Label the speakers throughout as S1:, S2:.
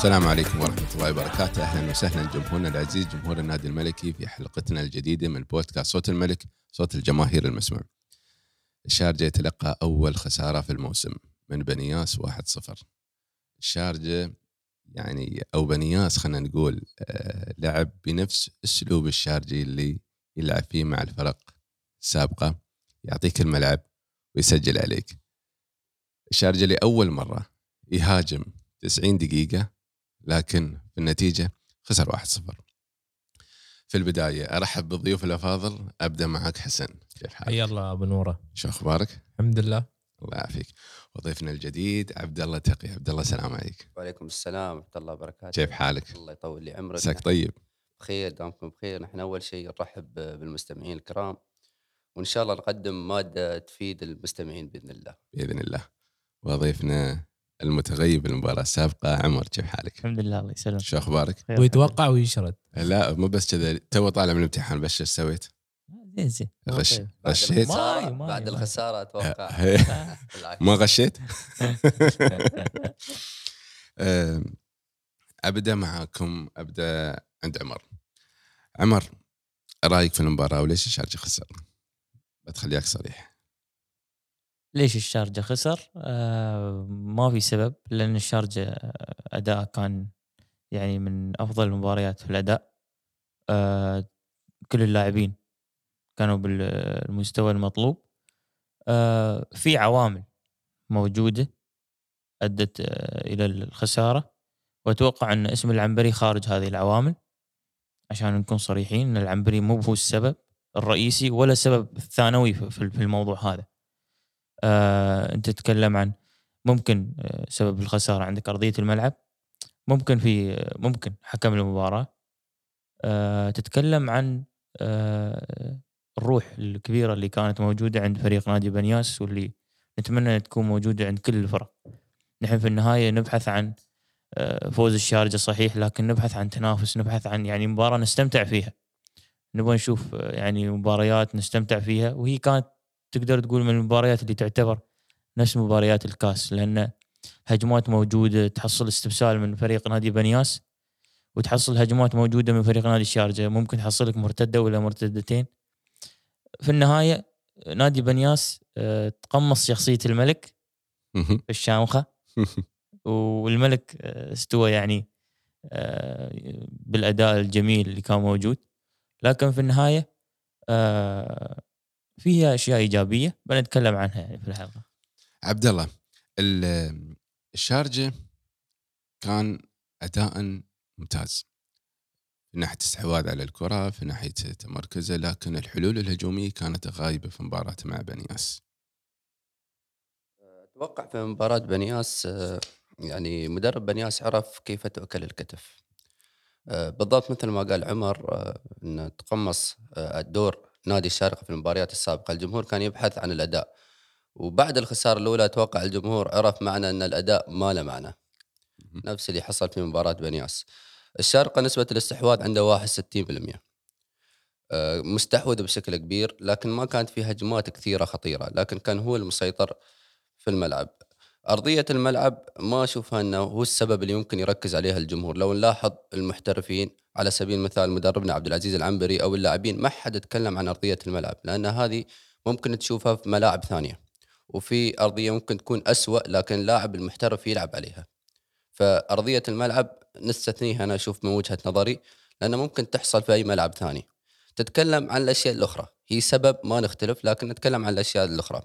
S1: السلام عليكم ورحمة الله وبركاته. أهلا وسهلا جمهورنا العزيز جمهور النادي الملكي في حلقتنا الجديدة من بودكاست صوت الملك صوت الجماهير المسموع. الشارجة يتلقى أول خسارة في الموسم من بنياس 1-0 الشارجة يعني أو بنياس خلينا نقول آه، لعب بنفس أسلوب الشارجي اللي يلعب فيه مع الفرق السابقة. يعطيك الملعب ويسجل عليك. الشارجة لأول مرة يهاجم 90 دقيقة لكن في النتيجة خسر 1-0 في البداية أرحب بالضيوف الأفاضل أبدأ معك حسن. كيف حالك؟
S2: حيا الله أبو نورة.
S1: شو أخبارك؟
S2: الحمد لله.
S1: الله يعافيك. وضيفنا الجديد عبد الله تقي. عبد الله السلام عليك.
S3: وعليكم السلام ورحمة الله وبركاته.
S1: كيف حالك؟
S3: الله يطول لي عمرك.
S1: عساك
S3: نحن
S1: طيب.
S3: بخير دامكم بخير. نحن أول شيء نرحب بالمستمعين الكرام. وإن شاء الله نقدم مادة تفيد المستمعين بإذن الله.
S1: بإذن الله. وضيفنا المتغيب المباراة السابقة عمر كيف حالك؟
S4: الحمد لله الله يسلمك
S1: شو أخبارك؟
S4: خير
S2: ويتوقع ويشرد
S1: لا مو بس كذا تو طالع من الامتحان بس إيش سويت؟
S4: زين زين
S1: غش
S4: طيب.
S3: بعد
S1: غشيت؟
S3: الخساره
S4: ماي- ماي-
S3: بعد
S4: ماي.
S1: الخسارة
S3: أتوقع.
S1: ما غشيت؟ أبدأ معاكم أبدأ عند عمر عمر رأيك في المباراة وليش الشارجه خسر؟ بتخليك صريح
S4: ليش الشارجة خسر؟ آه ما في سبب لأن الشارجة أداء كان يعني من أفضل المباريات في الأداء. آه كل اللاعبين كانوا بالمستوى المطلوب. آه في عوامل موجودة أدت آه إلى الخسارة. وأتوقع أن اسم العنبري خارج هذه العوامل عشان نكون صريحين أن العنبري مو هو السبب الرئيسي ولا السبب الثانوي في في الموضوع هذا. آه، أنت تتكلم عن ممكن آه، سبب الخسارة عندك أرضية الملعب. ممكن في آه، ممكن حكم المباراة. آه، تتكلم عن آه، الروح الكبيرة اللي كانت موجودة عند فريق نادي بنياس واللي نتمنى أن تكون موجودة عند كل الفرق. نحن في النهاية نبحث عن آه، فوز الشارجة صحيح لكن نبحث عن تنافس نبحث عن يعني مباراة نستمتع فيها. نبغى نشوف يعني مباريات نستمتع فيها وهي كانت تقدر تقول من المباريات اللي تعتبر نفس مباريات الكاس لأن هجمات موجودة تحصل استبسال من فريق نادي بنياس وتحصل هجمات موجودة من فريق نادي الشارجه ممكن تحصل لك مرتدة ولا مرتدتين. في النهاية نادي بنياس آه، تقمص شخصية الملك في الشامخة. والملك آه، استوى يعني آه، بالأداء الجميل اللي كان موجود. لكن في النهاية فيها أشياء إيجابية بنتكلم عنها يعني في الحلقة.
S1: عبد الله ال- الشارجة كان أداء ممتاز. من ناحية استحواذ على الكرة في ناحية تمركزه لكن الحلول الهجومية كانت غايبة في مباراته مع بنياس.
S3: أتوقع في مباراة بنياس آه، يعني مدرب بنياس عرف كيف تؤكل الكتف. آه، بالضبط مثل ما قال عمر آه، ان تقمص الدور نادي الشارقة في المباريات السابقة. الجمهور كان يبحث عن الأداء. وبعد الخسارة الأولى أتوقع الجمهور عرف معنى أن الأداء ما له معنى. نفس اللي حصل في مباراة بنياس. الشارقة نسبة الاستحواذ عنده 61% آه، مستحوذ بشكل كبير لكن ما كانت في هجمات كثيرة خطيرة لكن كان هو المسيطر في الملعب. أرضية الملعب ما أشوفها إنه هو السبب اللي يمكن يركز عليها الجمهور. لو نلاحظ المحترفين على سبيل المثال مدربنا عبد العزيز العنبري أو اللاعبين ما حد تكلم عن أرضية الملعب لأن هذه ممكن تشوفها في ملاعب ثانية. وفي أرضية ممكن تكون أسوأ لكن لاعب المحترف يلعب عليها. فأرضية الملعب نستثنيها أنا أشوف من وجهة نظري لأنه ممكن تحصل في أي ملعب ثاني. تتكلم عن الأشياء الأخرى هي سبب ما نختلف لكن نتكلم عن الأشياء الأخرى. ال-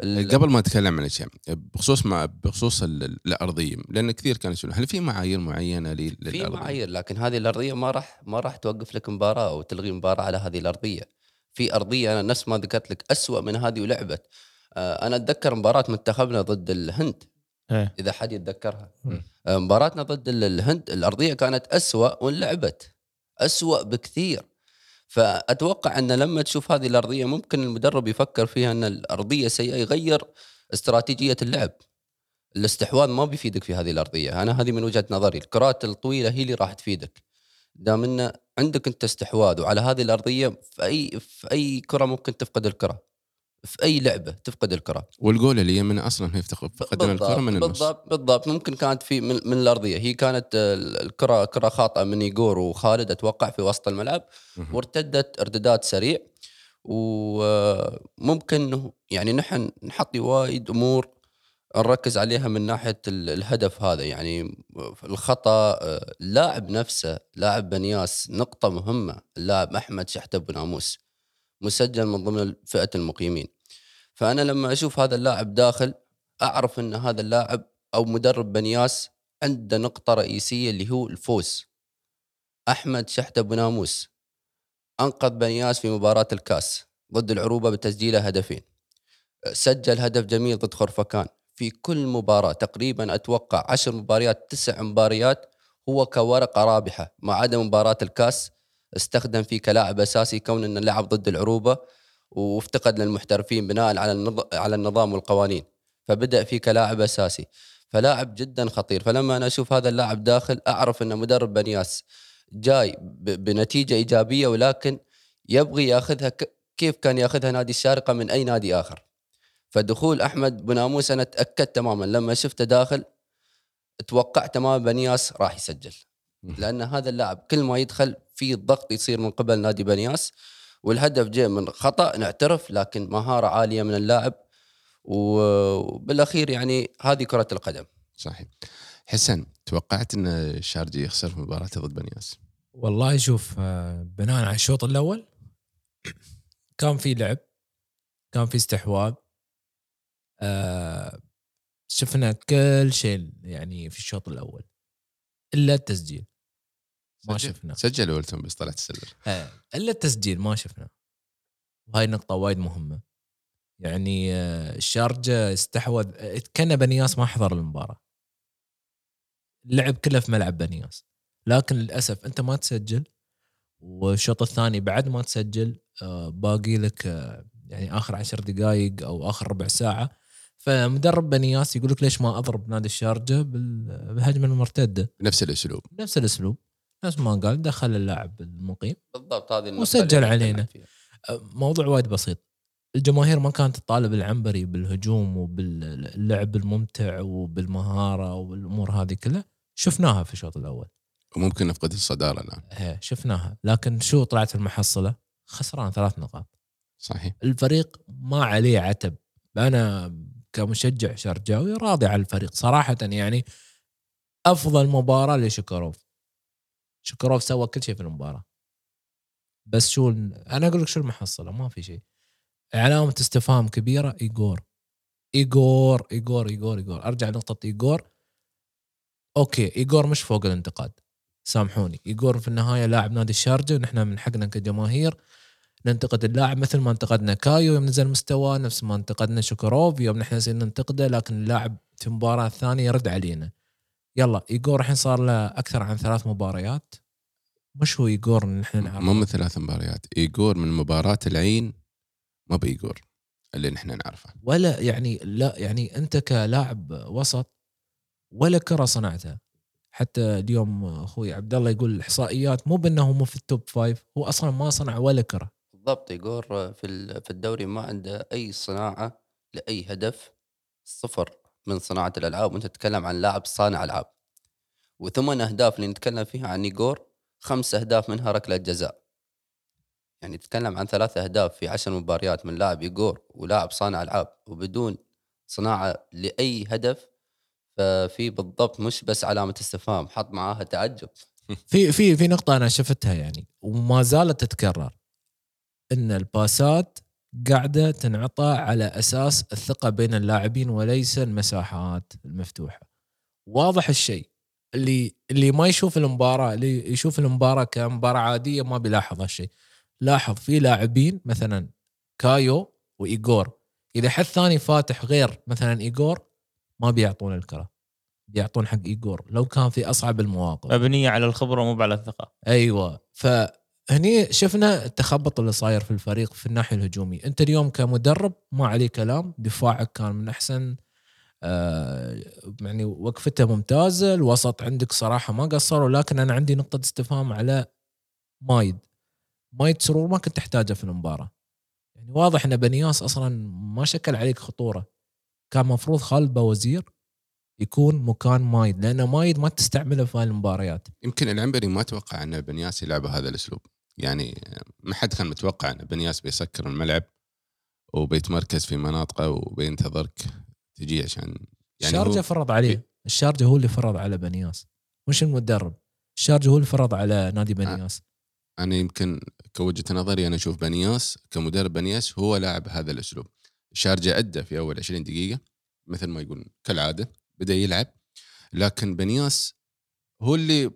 S1: قبل ما اتكلم عن الأشياء بخصوص ما بخصوص ال- الأرضية لأن كثير كانوا يسألون هل في معايير معينة لل-
S3: في
S1: للأرضية؟
S3: معايير لكن هذه الأرضية ما راح ما راح توقف لك مباراة أو تلغي مباراة على هذه الأرضية في أرضية أنا نفس ما ذكرت لك أسوأ من هذه ولعبت آه، أنا أتذكر مباراة منتخبنا ضد الهند
S4: إيه.
S3: إذا حد يتذكرها. آه، مباراتنا ضد ال- الهند الأرضية كانت أسوأ ولعبت أسوأ بكثير فأتوقع أن لما تشوف هذه الأرضية ممكن المدرب يفكر فيها أن الأرضية سيئه يغير استراتيجية اللعب. الاستحواذ ما بيفيدك في هذه الأرضية. أنا هذه من وجهة نظري. الكرات الطويلة هي اللي راح تفيدك. دام أن عندك أنت استحواذ وعلى هذه الأرضية في أي في أي كرة ممكن تفقد الكرة. في أي لعبة تفقد الكرة.
S1: والجول اللي يمنا أصلا هي فقدنا الكرة من النص.
S3: بالضبط بالضبط. ممكن كانت في من, من الأرضية. هي كانت آه، الكرة كرة خاطئة من ايجور وخالد أتوقع في وسط الملعب. وارتدت ارتداد سريع. وممكن يعني نحن نحطي وايد أمور نركز عليها من ناحية ال- الهدف هذا. يعني الخطأ آه، اللاعب نفسه لاعب بنياس نقطة مهمة اللاعب أحمد شحتة ابو ناموس مسجل من ضمن فئة المقيمين. فأنا لما أشوف هذا اللاعب داخل أعرف إن هذا اللاعب أو مدرب بنياس عنده نقطة رئيسية اللي هو الفوز. أحمد شحته أبو ناموس أنقذ بنياس في مباراة الكاس ضد العروبة بتسجيله هدفين. سجل هدف جميل ضد خرفكان. في كل مباراة تقريبا أتوقع عشر مباريات تسع مباريات هو كورقة رابحة ما عدا مباراة الكاس. استخدم فيه كلاعب أساسي كون انه لعب ضد العروبة وافتقد للمحترفين بناء على. على النظام والقوانين فبدأ فيه كلاعب أساسي فلاعب جدا خطير فلما أنا أشوف هذا اللاعب داخل أعرف ان مدرب بنياس جاي. بنتيجة إيجابية ولكن يبغي يأخذها. كيف كان يأخذها نادي الشارقه من أي نادي آخر فدخول أحمد بناموس أنا تأكدت تماما لما شفته داخل توقعت تماما بنياس راح يسجل لأن هذا اللاعب كل ما يدخل في ضغط يصير من قبل نادي بنياس والهدف جاء من خطأ نعترف لكن مهارة عالية من اللاعب وبالأخير يعني هذه كرة القدم.
S1: صحيح. حسن توقعت إن الشارجي يخسر في مباراته ضد بنياس؟
S2: والله شوف آه، بناء على الشوط الأول كان في لعب كان في استحواذ آه، شفنا كل شيء يعني في الشوط الأول إلا التسجيل. ما
S1: سجل-
S2: شفنا.
S1: سجل ولتون بس طلعت السلر
S2: آه، إلا التسجيل ما شفنا. وهاي نقطة وايد مهمة. يعني آه، الشارجة استحوذ كان بنياس ما حضر المباراة. اللعب كله في ملعب بنياس. لكن للأسف أنت ما تسجل والشوط الثاني بعد ما تسجل آه، باقي لك آه، يعني آخر عشر دقائق أو آخر ربع ساعة. فمدرب بنياس يقول لك ليش ما أضرب نادي الشارجة بال- بالهجمة المرتدة؟
S1: بنفس الأسلوب.
S2: بنفس الأسلوب. نفس ما قال دخل اللاعب المقيم
S3: بالضبط هذه النقطة
S2: وسجل علينا.
S3: فيها.
S2: موضوع وايد بسيط. الجماهير ما كانت تطالب العنبري بالهجوم وباللعب الممتع وبالمهارة والأمور هذه كلها. شفناها في الشوط الأول.
S1: وممكن نفقد الصدارة الآن.
S2: إيه، شفناها. لكن شو طلعت المحصلة؟ خسران ثلاث نقاط.
S1: صحيح.
S2: الفريق ما عليه عتب. أنا كمشجع شرجاوي راضي على الفريق. صراحة يعني أفضل مباراة لشكروف شكروف سوى كل شيء في المباراة. بس شو أنا أقول لك شو المحصلة ما في شيء. علامة استفهام كبيرة ايجور ايجور ايجور ايجور ايجور أرجع لنقطة ايجور okay ايجور مش فوق الانتقاد. سامحوني. ايجور في النهاية لاعب نادي الشارجة ونحن من حقنا كجماهير. ننتقد اللاعب مثل ما انتقدنا كايو يوم نزل مستواه نفس ما انتقدنا شوكوروف يوم نحن ننتقده لكن اللاعب في المباراة الثانية يرد علينا. يلا ايجور الحين صار له أكثر عن ثلاث مباريات. مش هو ايجور اللي نحن نعرفه
S1: مو من ثلاث مباريات. ايجور من مباراة العين مب ايجور اللي نحن نعرفه.
S2: ولا يعني لا يعني أنت كلاعب وسط ولا كرة صنعتها حتى اليوم أخوي عبد الله يقول الاحصائيات مو بأنه مو في ال top five هو أصلا ما صنع ولا كرة.
S3: بالضبط ايجور في ال- في الدوري ما عنده أي صناعة لأي هدف صفر. من صناعة الألعاب وأنت تتكلم عن لاعب صانع ألعاب. وثمان أهداف اللي نتكلم فيها عن ايجور خمس أهداف منها ركلة جزاء. يعني تتكلم عن ثلاث أهداف في عشر مباريات من لاعب ايجور ولاعب صانع ألعاب وبدون صناعة لأي هدف ففي بالضبط مش بس علامة استفهام حط معاها تعجب.
S2: في في في نقطة أنا شفتها يعني وما زالت تتكرر. إن الباسات قاعدة تنعطى على أساس الثقة بين اللاعبين وليس المساحات المفتوحة. واضح الشيء. اللي اللي ما يشوف المباراه اللي يشوف المباراة كمباراة عادية ما بيلاحظ هالشيء. لاحظ في لاعبين مثلا كايو وايجور إذا حد ثاني فاتح غير مثلا ايجور ما بيعطون الكرة. بيعطون حق ايجور لو كان في أصعب المواقف.
S4: مبنية على الخبرة مو على الثقة.
S2: أيوه. فهني شفنا التخبط اللي صاير في الفريق في الناحية الهجومية. أنت اليوم كمدرب ما عليه كلام دفاعك كان من أحسن آه يعني وقفته ممتازة الوسط عندك صراحة ما قصروا لكن أنا عندي نقطة استفهام على مايد. مايد سرور ما كنت تحتاجه في المباراة. يعني واضح إن بنياس أصلا ما شكل عليك خطورة. كان مفروض خالد باوزير يكون مكان مايد لأن مايد ما تستعمله في المباريات.
S1: يمكن العنبري ما توقع أن بنياس يلعب هذا الأسلوب. يعني ما حد كان متوقع أن بنياس بيسكر الملعب وبيتمركز في مناطقه وبينتظرك تجي عشان يعني الشارجة
S2: فرض عليه. الشارجة هو اللي فرض على بنياس. مش المدرب. الشارجة هو اللي فرض على نادي بنياس.
S1: أنا يمكن كوجهة نظري أنا أشوف بنياس كمدرب بنياس هو لاعب هذا الأسلوب. الشارجة أدى في أول 20 دقيقة مثل ما يقول كالعادة. بدأ يلعب لكن بنياس هو اللي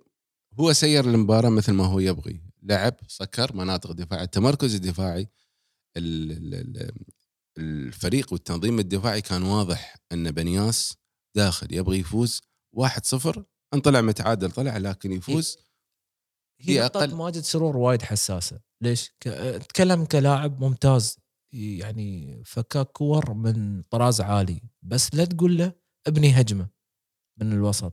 S1: هو سير المباراة مثل ما هو يبغي. لعب سكر مناطق دفاع التمركز الدفاعي ال- ال- ال- الفريق والتنظيم الدفاعي كان واضح إن بنياس داخل يبغى يفوز 1-0 إن طلع متعادل طلع لكن يفوز
S2: هي
S1: أقل-
S2: ماجد سرور وايد حساسة. ليش؟ تكلم كلاعب ممتاز يعني فكاك كور من طراز عالي. بس لا تقول له ابني هجمة من الوسط.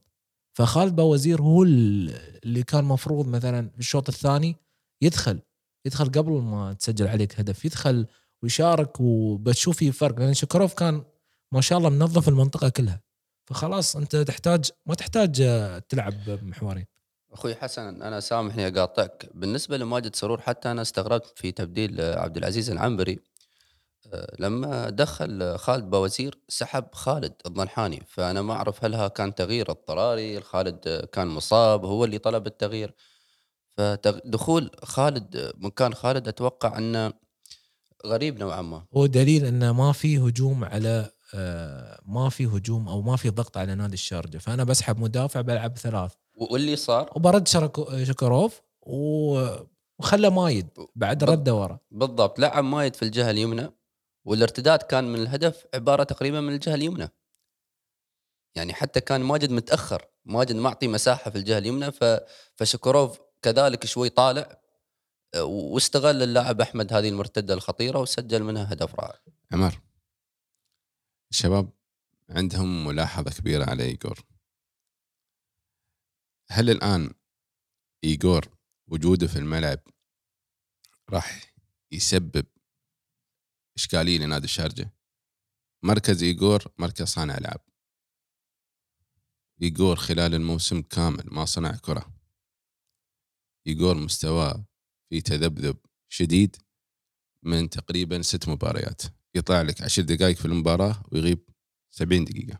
S2: فخالد باوزير هو ال- اللي كان مفروض مثلا الشوط الثاني يدخل يدخل قبل ما تسجل عليك هدف يدخل ويشارك وبتشوف في فرق لأن شكروف كان ما شاء الله منظف المنطقة كلها. فخلاص أنت تحتاج ما تحتاج آه، تلعب محورين
S3: أخوي حسن أنا سامحني أقاطعك. بالنسبة لماجد سرور حتى أنا استغربت في تبديل آه، عبد العزيز العنبري. لما دخل خالد بوزير سحب خالد الضنحاني فأنا ما أعرف هل ها كان تغيير اضطراري خالد كان مصاب هو اللي طلب التغيير. فدخول خالد مكان خالد أتوقع أنه غريب نوعا ما.
S2: هو دليل أنه ما في هجوم على آه، ما في هجوم أو ما في ضغط على نادي الشارجه فأنا بسحب مدافع بلعب ثلاث.
S3: واللي صار؟
S2: وبرد شكروف و- وخلى مايد بعد رده ورا.
S3: بالضبط لعب مايد في الجهة اليمنى. والارتداد كان من الهدف عبارة تقريبا من الجهة اليمنى يعني حتى كان ماجد متأخر ماجد معطي مساحة في الجهة اليمنى. فشكروف كذلك شوي طالع واستغل اللاعب أحمد هذه المرتدة الخطيرة وسجل منها هدف رائع
S1: عمر الشباب عندهم ملاحظة كبيرة على إيجور هل الآن إيجور وجوده في الملعب راح يسبب إشكالية لنادي الشارجة. مركز إيجور مركز صانع ألعاب. إيجور خلال الموسم كامل ما صنع كرة. إيجور مستواه في تذبذب شديد من تقريبا ست مباريات. يطلع لك عشر دقائق في المباراة ويغيب 70 دقيقة.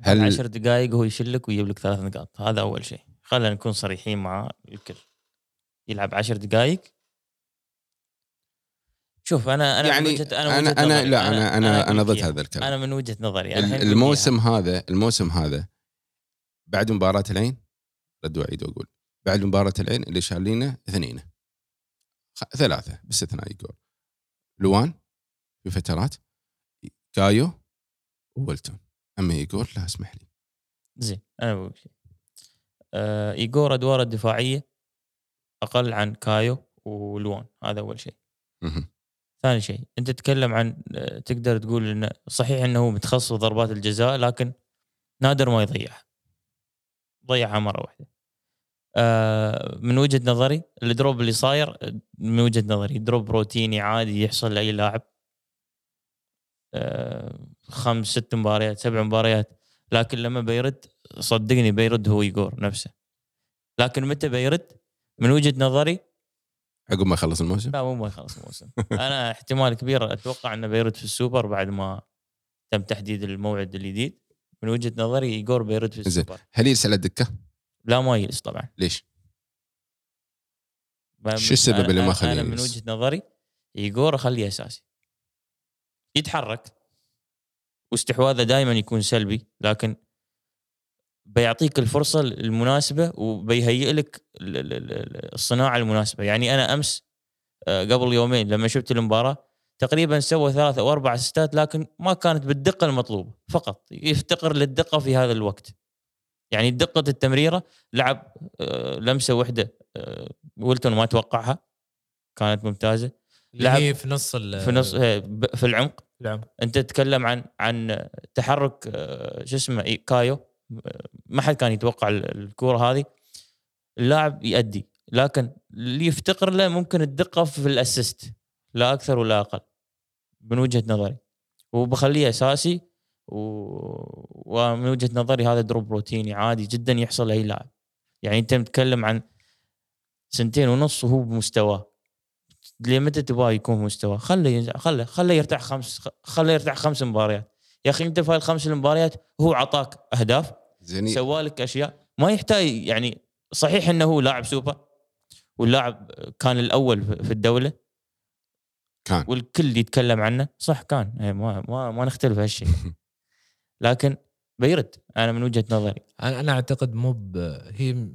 S4: هل عشر دقائق هو يشلك ويجيب لك ثلاث نقاط. هذا أول شيء. خلينا نكون صريحين مع الكل يلعب عشر دقائق. شوف أنا أنا
S1: يعني
S4: من وجهة
S1: أنا أنا,
S4: وجهة
S1: أنا
S4: نظري.
S1: لا أنا أنا
S4: أقول
S1: أنا
S4: لك
S1: ضد. هذا الكلام.
S4: أنا من وجهة نظري. أنا
S1: الموسم. هذا الموسم هذا بعد مباراة العين رد واعيد وأقول بعد مباراة العين اللي شالينها اثنين. ثلاثة باستثناء ايجور لوان في فترات كايو وولتون. أما ايجور لا اسمح لي.
S4: زين أنا بقول شيء. آه ايجور أدواره الدفاعية أقل عن كايو ولوان. هذا أول شيء. ثاني شيء أنت تتكلم عن آه، تقدر تقول إنه صحيح إنه هو متخصص ضربات الجزاء لكن نادر ما يضيعها ضيعها مرة واحدة. آه، من وجهة نظري ال drop اللي صاير من وجهة نظري drop روتيني عادي يحصل لأي لاعب. آه، خمس ست مباريات سبع مباريات لكن لما بيرد صدقني بيرد هو ايجور نفسه. لكن متى بيرد؟ من وجهة نظري
S1: عقب ما يخلص الموسم
S4: لا مو ما يخلص الموسم أنا احتمال كبير أتوقع إنه بيرد في السوبر بعد ما تم تحديد الموعد الجديد من وجهة نظري ايجور بيرد في. السوبر
S1: هل يرسل على الدكة؟
S4: لا ما يجلس طبعا
S1: ليش؟ شو السبب اللي ما خليه
S4: أنا من
S1: يجلس؟
S4: وجهة نظري ايجور اخليه أساسي يتحرك واستحواذه دائما يكون سلبي لكن بيعطيك الفرصة المناسبة وبيهيئ لك ال- ال- ال- الصناعة المناسبة. يعني أنا أمس آه، قبل يومين لما شفت المباراة تقريبا سوى ثلاثة أو أربع أسيستات لكن ما كانت بالدقة المطلوبة فقط يفتقر للدقة في هذا الوقت. يعني دقة التمريرة لعب آه، لمسة واحدة آه، ويلتون ما توقعها كانت
S2: ممتازة.
S4: لعب
S2: هي في نص
S4: في نص في العمق.
S2: العمق.
S4: أنت تتكلم عن عن تحرك شو اسمه كايو ما حد كان يتوقع ال- الكورة هذه. اللاعب يأدي لكن اللي يفتقر له ممكن الدقة في الأسيست لا أكثر ولا أقل من وجهة نظري. وبخليه أساسي و... ومن وجهة نظري هذا دروب روتيني عادي جدا يحصل لأي لاعب. يعني أنت متكلم عن سنتين ونص وهو بمستواه. لمتى تبغاه يكون مستواه خله خله خله يرتاح خمس خله يرتاح خمس مباريات. يا أخي أنت في الخمس المباريات هو عطاك أهداف
S1: زين
S4: سوالك أشياء. ما يحتاج يعني صحيح إنه هو لاعب سوبر واللاعب كان الأول في الدولة.
S1: كان.
S4: والكل يتكلم عنه. صح كان. إيه، ما ما, ما نختلف هالشيء. لكن بيرد أنا من وجهة نظري.
S2: أنا أنا أعتقد مو ب- هي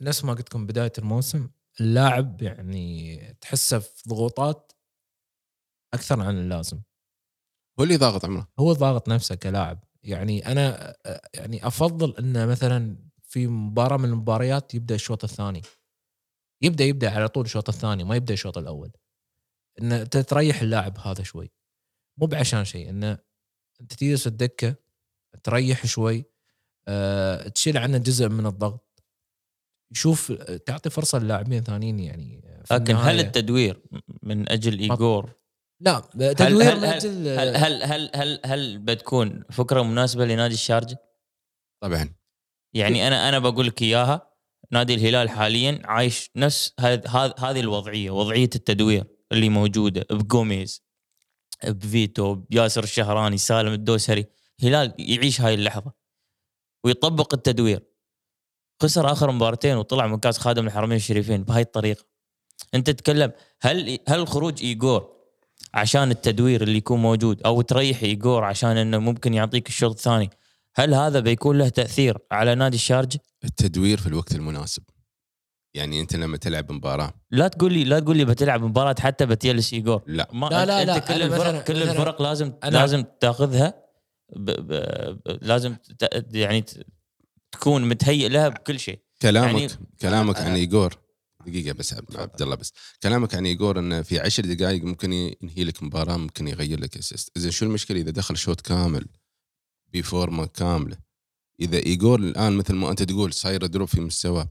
S2: نفس ما قلت لكم بداية الموسم اللاعب يعني تحسه في ضغوطات أكثر عن اللازم.
S1: هو اللي ضاغط عمره.
S2: هو ضاغط نفسه كلاعب. يعني أنا يعني أفضل انه مثلا في مباراة من المباريات يبدأ الشوط الثاني. يبدأ يبدأ على طول الشوط الثاني ما يبدأ الشوط الأول. انه تريح اللاعب هذا شوي. مو بعشان شيء انه أنت تجلس الدكة تريح شوي أه تشيل عنه جزء من الضغط. يشوف تعطي فرصة للاعبين ثانيين يعني
S4: لكن هل التدوير من أجل ايجور
S2: لا
S4: هل
S2: تدوير
S4: هل
S2: من
S4: هل, هل هل هل هل هل بتكون فكرة مناسبة لنادي الشارجة؟
S1: طبعا.
S4: يعني أنا أنا بقول لك إياها. نادي الهلال حاليا عايش نفس هذ- هذ- هذه الوضعية وضعية التدوير اللي موجودة بجوميز بفيتو بياسر الشهراني سالم الدوسري. هلال يعيش هاي اللحظة ويطبق التدوير. خسر آخر مباراتين وطلع من كأس خادم الحرمين الشريفين بهاي الطريقة. أنت تتكلم هل هل خروج ايجور عشان التدوير اللي يكون موجود أو تريح ايجور عشان إنه ممكن يعطيك الشوط الثاني. هل هذا بيكون له تأثير على نادي الشارجه؟
S1: التدوير في الوقت المناسب. يعني أنت لما تلعب مباراة.
S4: لا تقول لي لا تقول لي بتلعب مباراة حتى بتجلس ايجور
S1: لا.
S4: ما
S2: لا، لا، لا،
S4: كل
S2: أنا
S4: الفرق
S2: مثلاً-
S4: كل
S2: مثلاً
S4: الفرق لازم
S2: أنا-
S4: لازم تأخذها ب ب ب لازم ت- يعني تكون متهيئ لها بكل شيء.
S1: كلامك
S4: يعني-
S1: كلامك عن ايجور دقيقة بس عبد الله بس. كلامك عن ايجور انه في عشر دقائق ممكن ينهي لك مباراة ممكن يغير لك assist اذا شو المشكلة؟ إذا دخل شوط كامل ب form ة كاملة. إذا ايجور الآن مثل ما أنت تقول صاير drop في مستواه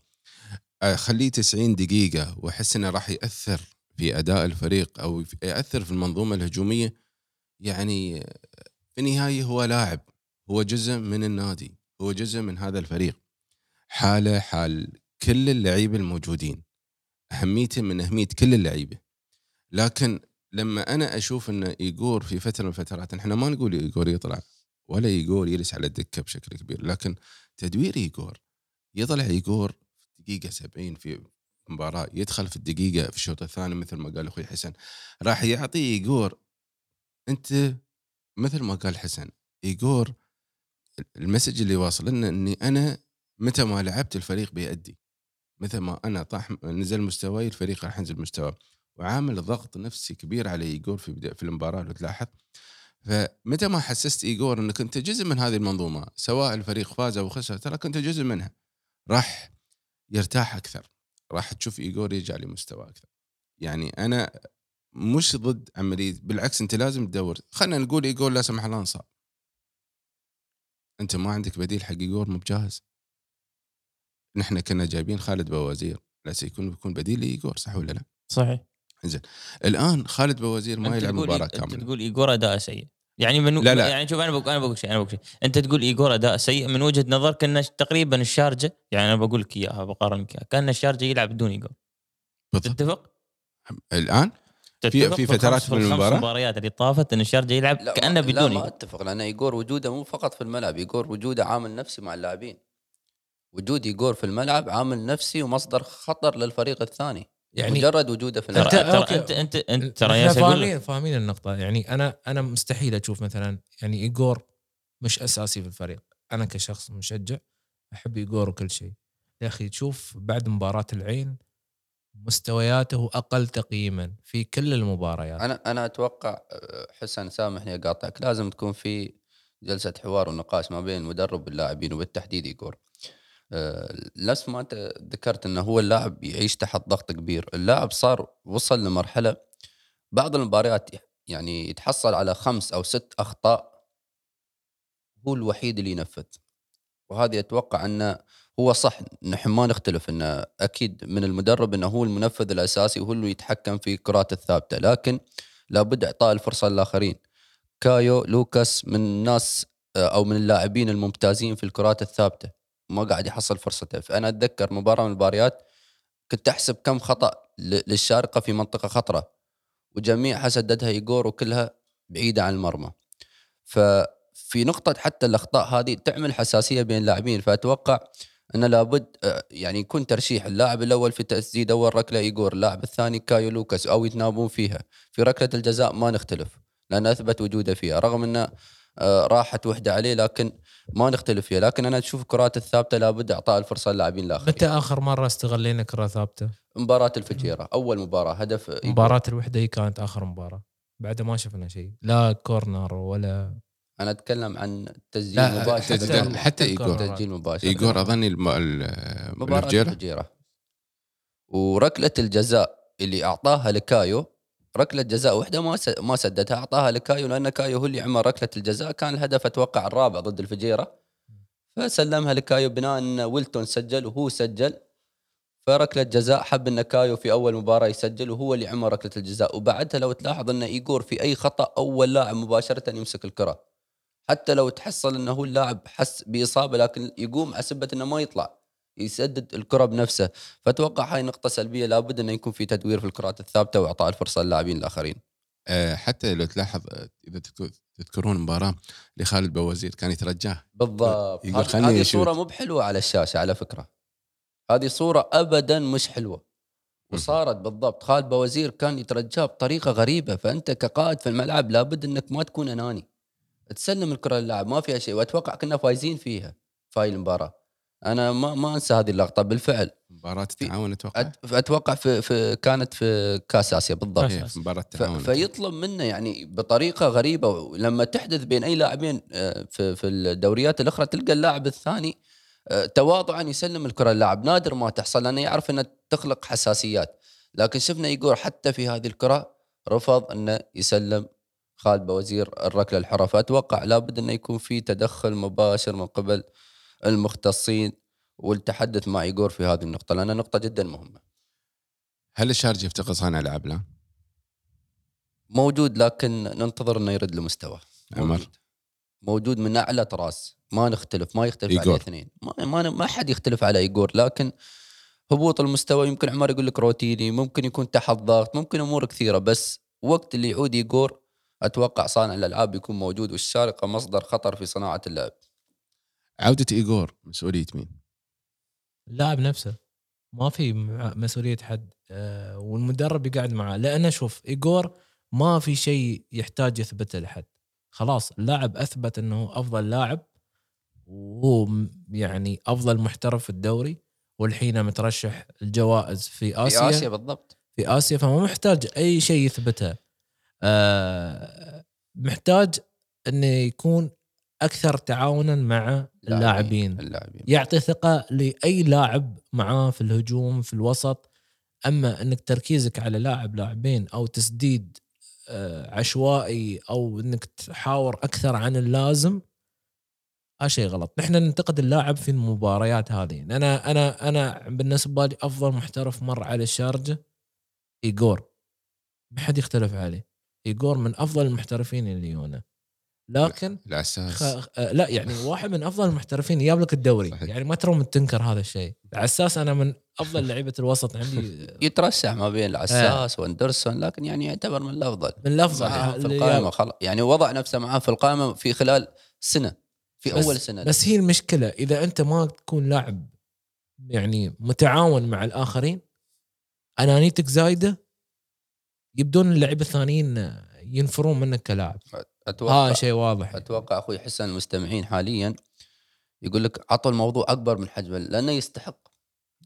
S1: خليه 90 دقيقة وأحس إنه راح يأثر في أداء الفريق أو يأثر في المنظومة الهجومية يعني في النهاية هو لاعب هو جزء من النادي هو جزء من هذا الفريق. حاله حال كل اللعيبة الموجودين. اهميته من أهمية كل اللعيبة. لكن لما أنا أشوف إن ايجور في فترة من الفترات إحنا ما نقول ايجور يطلع ولا ايجور يجلس على الدكة بشكل كبير لكن تدوير ايجور يطلع ايجور في دقيقه 70 في مباراة يدخل في الدقيقة في الشوط الثاني مثل ما قال أخوي حسن. راح يعطي ايجور أنت مثل ما قال حسن ايجور ال message اللي واصل لنا إني أنا متى ما لعبت الفريق بيأدي متى ما أنا طاح نزل مستواي الفريق راح ينزل مستواه وعامل ضغط نفسي كبير على ايجور في بدا في المباراة لو تلاحظ. فمتى ما حسست ايجور إنك أنت جزء من هذه المنظومة سواء الفريق فاز أو خسر ترى كنت جزء منها. راح يرتاح أكثر. راح تشوف ايجور يرجع لمستوى أكثر. يعني أنا مش ضد عملية بالعكس أنت لازم تدور. خلينا نقول ايجور لا سمح الله انصاب. أنت ما عندك بديل حق ايجور مو بجاهز. نحن كنا جايبين خالد باوزير. لا سيكون بيكون بديل لايجور صح ولا لا؟
S4: صحيح.
S1: الآن خالد باوزير ما يلعب
S4: تقول
S1: مباراة
S4: أنت
S1: كاملة.
S4: تقول ايجور أداء سيء. يعني من
S1: لا، لا.
S4: يعني شوف أنا بقول أنا بقول شيء أنا بقول شيء. أنت تقول ايجور أداء سيء من وجهة نظرك ان تقريبا الشارجة يعني أنا بقول لك إياها بقارنك إياها كأن الشارجة يلعب بدون ايجور
S1: بالضبط.
S4: تتفق؟ الآن؟
S1: في
S4: بالخمس-
S1: فترات من
S4: بالخمس
S1: المباراة؟
S4: مباريات اللي طافت إن الشارجة يلعب
S3: كأنه
S4: بدون
S3: لا ما أتفق لأن ايجور وجوده مو فقط في الملعب ايجور وجوده عامل نفسي مع اللاعبين. وجود ايجور في الملعب عامل نفسي ومصدر خطر للفريق الثاني
S2: يعني-
S3: مجرد وجوده في
S4: ترى
S3: الملعب.
S4: ترى. انت انت أنت ترى أقول لك
S2: فاهمين فاهمين النقطة. يعني أنا أنا مستحيل أشوف مثلا يعني ايجور مش أساسي في الفريق. أنا كشخص مشجع أحب ايجور وكل شيء. يا أخي تشوف بعد مباراة العين مستوياته أقل تقييما في كل المباريات.
S3: أنا أنا أتوقع أه، حسن سامحني اقاطعك لازم تكون في جلسة حوار ونقاش ما بين المدرب واللاعبين وبالتحديد ايجور أه، نفس ما أنت ذكرت إنه هو اللاعب يعيش تحت ضغط كبير. اللاعب صار وصل لمرحلة بعض المباريات يعني يتحصل على خمس أو ست أخطاء هو الوحيد اللي ينفذ. وهذه أتوقع انه هو صح نحن ما نختلف انه أكيد من المدرب إنه هو المنفذ الأساسي وهو اللي يتحكم في الكرات الثابتة. لكن لابد إعطاء الفرصة للآخرين. كايو لوكاس من الناس آه، أو من اللاعبين الممتازين في الكرات الثابتة. ما قاعد يحصل فرصته فانا أتذكر مباراة من المباريات كنت أحسب كم خطأ للشارقة في منطقة خطرة وجميعها سددها ايجور وكلها بعيدة عن المرمى. ففي نقطة حتى الأخطاء هذه تعمل حساسية بين اللاعبين فأتوقع انه لابد يعني يكون ترشيح اللاعب الأول في تسديد اول ركلة ايجور اللاعب الثاني كايو لوكاس أو يتناوبون فيها. في ركلة الجزاء ما نختلف لأن أثبت وجوده فيها. رغم انه راحت وحدة عليه لكن ما نختلف فيها لكن أنا أشوف الكرات الثابتة لابد إعطاء الفرصة للاعبين الآخرين.
S2: متى آخر مرة استغلينا كرة ثابتة؟
S3: مباراة الفجيرة أول مباراة هدف.
S2: مباراة الوحدة هي كانت آخر مباراة. بعد ما شفنا شيء لا corner ولا
S3: أنا أتكلم عن تسجيل مباشر
S1: حتى-
S2: حتى-
S1: حتى إيجور.
S3: تسجيل مباشر
S1: إيجور أظني الم... ال-
S3: مباراة
S1: الفجيرة
S3: الفجيرة. وركلة الجزاء اللي أعطاها لكايو ركلة جزاء واحدة ما ما سددها أعطاها لكايو لأن كايو هو اللي عمل ركلة الجزاء. كان الهدف أتوقع الرابع ضد الفجيرة. فسلمها لكايو بناء أن ويلتون سجل وهو سجل. فركلة جزاء حب أن كايو في أول مباراة يسجل وهو اللي عمل ركلة الجزاء. وبعدها لو تلاحظ أن إيجور في أي خطأ أول لاعب مباشرة يمسك الكرة. حتى لو تحصل هو اللاعب حس بإصابة لكن يقوم على أنه ما يطلع. يسدد الكرة بنفسه. فأتوقع هاي نقطة سلبية لابد أنه يكون في تدوير في الكرات الثابتة وإعطاء الفرصة للاعبين الآخرين.
S1: آه، حتى لو تلاحظ آه، إذا تذكر- تذكرون مباراة لخالد بوزير كان يترجاه.
S3: بالضبط.
S1: يقول
S3: هذه- هذه. صورة مو بحلوة على الشاشة على فكرة. هذه صورة أبدا مش حلوة. وصارت بالضبط. خالد بوزير كان يترجاه بطريقة غريبة. فأنت كقائد في الملعب لابد أنك ما تكون أناني. تسلم الكرة للاعب ما فيها شيء. وأتوقع كنا فايزين فيها في هاي المباراة. أنا ما ما أنسى هذه اللقطة بالفعل.
S1: مباراة التعاون
S3: أتوقع. أتوقع في, في كانت في كاس آسيا بالضبط.
S1: إيه، في مباراه التعاون.
S3: فيطلب منه يعني بطريقة غريبة لما تحدث بين أي لاعبين آه، في في الدوريات الأخرى تلقى اللاعب الثاني آه، تواضعا يسلم الكرة للاعب. نادر ما تحصل لأنه يعرف إنها تخلق حساسيات. لكن شفنا يقول حتى في هذه الكرة رفض إنه يسلم خالد باوزير الركلة الحرة. فأتوقع لابد إنه يكون في تدخل مباشر من قبل المختصين والتحدث مع ايجور في هذه النقطة لانها نقطه جدا مهمة.
S1: هل الشارجه يفتقد صانع العاب الان؟
S3: موجود لكن ننتظر إنه يرد لمستواه
S1: عمر.
S3: موجود. من أعلى طراز. ما نختلف ما يختلف
S1: إيجور.
S3: عليه اثنين. ما ما, ما حد يختلف على ايجور لكن هبوط المستوى يمكن عمر يقول لك روتيني ممكن يكون تحت ضغط ممكن أمور كثيرة بس وقت اللي يعود ايجور أتوقع صانع الألعاب يكون موجود والشارقة مصدر خطر في صناعة اللعب.
S1: عودة إيجور مسؤولية مين؟
S2: اللاعب نفسه. ما في مسؤولية حد. آه، والمدرب يقعد معاه. لأنه شوف إيجور ما في شيء يحتاج يثبته لحد. خلاص اللاعب أثبت إنه أفضل لاعب وهو يعني أفضل محترف في الدوري والحين مترشح الجوائز في اسيا
S3: في آسيا. بالضبط.
S2: في آسيا فما محتاج أي شيء يثبته. آه، محتاج إنه يكون أكثر تعاونا مع اللاعبين
S3: اللاعبين.
S2: يعطي ثقة لأي لاعب معاه في الهجوم في الوسط. أما إنك تركيزك على لاعب لاعبين أو تسديد آه، عشوائي أو إنك تحاور أكثر عن اللازم هذا شيء غلط. نحن ننتقد اللاعب في المباريات هذه. أنا أنا أنا بالنسبة لي أفضل محترف مر على الشارجه ايجور ما حد يختلف عليه. ايجور من أفضل المحترفين اللي يونا لكن
S1: الاساس
S2: خ... آه، لا يعني واحد من أفضل المحترفين جاب لك الدوري.
S1: صحيح.
S2: يعني ما تروم تنكر هذا الشيء. على أساس أنا من أفضل لعيبة الوسط عندي.
S3: يترشح ما بين
S2: آه.
S3: العساس وأندرسون لكن يعني يعتبر من الأفضل.
S2: من الأفضل
S3: معاه في
S2: القائمة
S3: خلاص. يعني وضع نفسه معاه في القائمة في خلال سنة في
S2: بس-
S3: أول سنة.
S2: بس هي المشكلة إذا أنت ما تكون لاعب يعني متعاون مع الآخرين أنانيتك زايدة يبدون اللعيبة الثانيين ينفرون منك كلاعب.
S3: أتوقع
S2: هذا شيء واضح.
S3: أتوقع أخوي حسن المستمعين حاليا يقول لك عطوا الموضوع أكبر من حجمه لأنه يستحق.